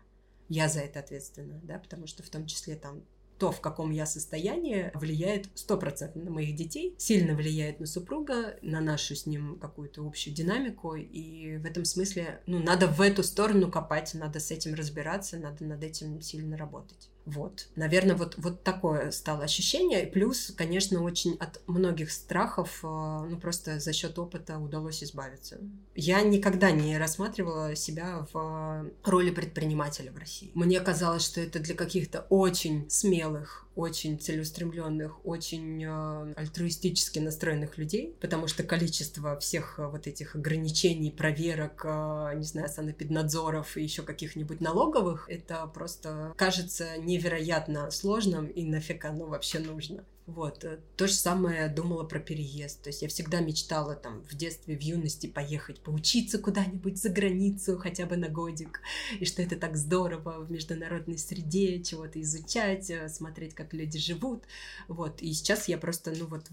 Я за это ответственна, да, потому что в том числе там то, в каком я состоянии, влияет стопроцентно на моих детей, сильно влияет на супруга, на нашу с ним какую-то общую динамику, и в этом смысле, ну, надо в эту сторону копать, надо с этим разбираться, надо над этим сильно работать. Вот. Наверное, вот, вот такое стало ощущение. Плюс, конечно, очень от многих страхов, э, ну, просто за счет опыта удалось избавиться. Я никогда не рассматривала себя в роли предпринимателя в России. Мне казалось, что это для каких-то очень смелых, очень целеустремленных, очень э, альтруистически настроенных людей, потому что количество всех э, вот этих ограничений, проверок, э, не знаю, санэпиднадзоров и еще каких-нибудь налоговых, это просто кажется невероятно сложным, и нафиг оно вообще нужно. Вот. Э, то же самое думала про переезд. То есть я всегда мечтала там в детстве, в юности поехать поучиться куда-нибудь за границу, хотя бы на годик. И что это так здорово в международной среде, чего-то изучать, э, смотреть, как люди живут. Вот. И сейчас я просто, ну вот,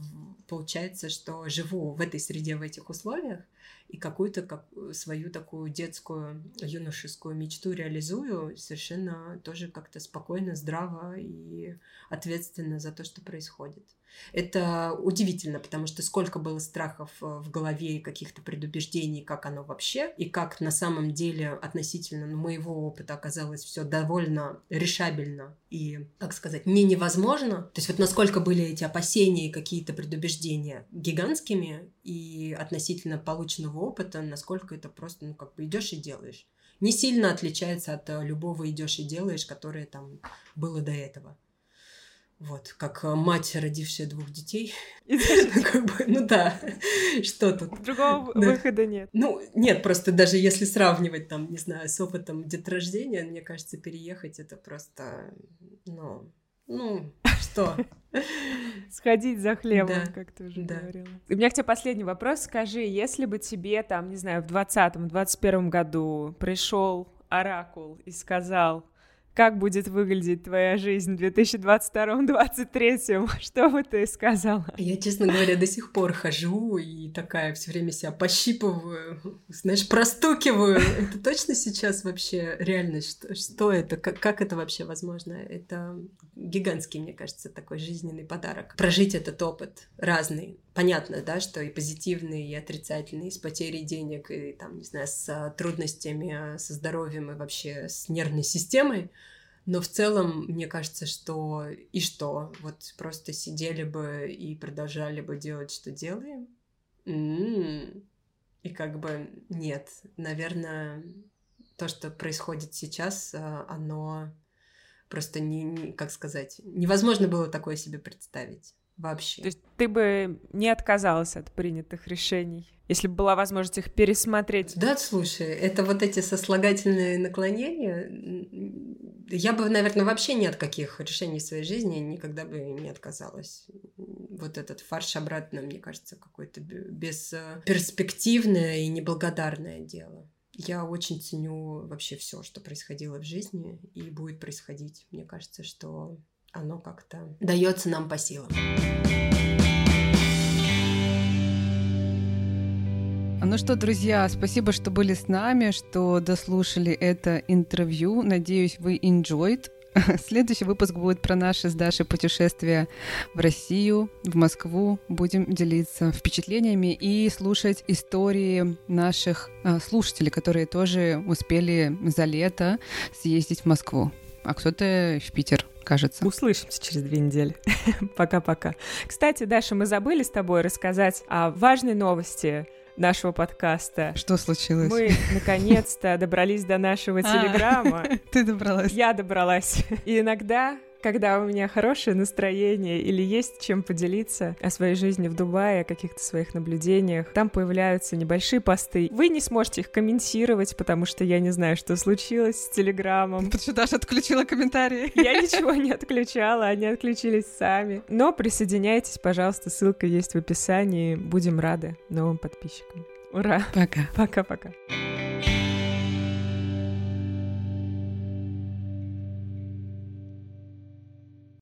получается, что живу в этой среде, в этих условиях, и какую-то как, свою такую детскую, юношескую мечту реализую совершенно тоже как-то спокойно, здраво и ответственно за то, что происходит. Это удивительно, потому что сколько было страхов э, в голове и каких-то предубеждений, как оно вообще, и как на самом деле относительно ну, моего опыта оказалось все довольно решабельно и, как сказать, не невозможно. То есть вот насколько были эти опасения и какие-то предубеждения гигантскими и относительно полученного опыта, насколько это просто, ну, как бы идешь и делаешь. Не сильно отличается от э, любого идешь и делаешь, которое там было до этого. Вот, как э, мать, родившая двух детей. [LAUGHS] [LAUGHS] Ну да, [LAUGHS] что тут? Другого выхода нет. Ну, нет, просто даже если сравнивать там, не знаю, с опытом деторождения, мне кажется, переехать это просто, ну, ну, что? Сходить за хлебом, как ты уже говорила. У меня к тебе последний вопрос. Скажи, если бы тебе там, не знаю, в 20-21 году пришел оракул и сказал, как будет выглядеть твоя жизнь в 2022-2023? [LAUGHS] Что бы ты сказала? Я, честно говоря, до сих пор хожу и такая все время себя пощипываю, знаешь, простукиваю. Это точно сейчас вообще реальность? Что, что это? Как, как это вообще возможно? Это гигантский, мне кажется, такой жизненный подарок. Прожить этот опыт разный. Понятно, да, что и позитивный, и отрицательный, и с потерей денег, и там, не знаю, с трудностями, со здоровьем и вообще с нервной системой. Но в целом, мне кажется, что и что, вот просто сидели бы и продолжали бы делать, что делаем. М-м-м. И как бы нет, наверное, то, что происходит сейчас, а, оно просто не, не как сказать, невозможно было такое себе представить вообще. То есть ты бы не отказалась от принятых решений, если бы была возможность их пересмотреть? Да, слушай, это вот эти сослагательные наклонения. Я бы, наверное, вообще ни от каких решений в своей жизни никогда бы не отказалась. Вот этот фарш обратно, мне кажется, какое-то бесперспективное и неблагодарное дело. Я очень ценю вообще все, что происходило в жизни и будет происходить. Мне кажется, что оно как-то дается нам по силам. Ну что, друзья, спасибо, что были с нами, что дослушали это интервью. Надеюсь, вы enjoyed [LAUGHS] Следующий выпуск будет про наши с Дашей путешествия в Россию, в Москву. Будем делиться впечатлениями и слушать истории наших а, слушателей, которые тоже успели за лето съездить в Москву. А кто-то в Питер кажется. Услышимся через две недели. [LAUGHS] Пока-пока. Кстати, Даша, мы забыли с тобой рассказать о важной новости нашего подкаста. Что случилось? Мы наконец-то добрались до нашего а, телеграма. [LAUGHS] Ты добралась. Я добралась. И иногда когда у меня хорошее настроение или есть чем поделиться о своей жизни в Дубае, о каких-то своих наблюдениях, там появляются небольшие посты. Вы не сможете их комментировать, потому что я не знаю, что случилось с Телеграмом. Потому что Даша отключила комментарии. Я ничего не отключала, они отключились сами. Но присоединяйтесь, пожалуйста, ссылка есть в описании. Будем рады новым подписчикам. Ура! Пока. Пока-пока.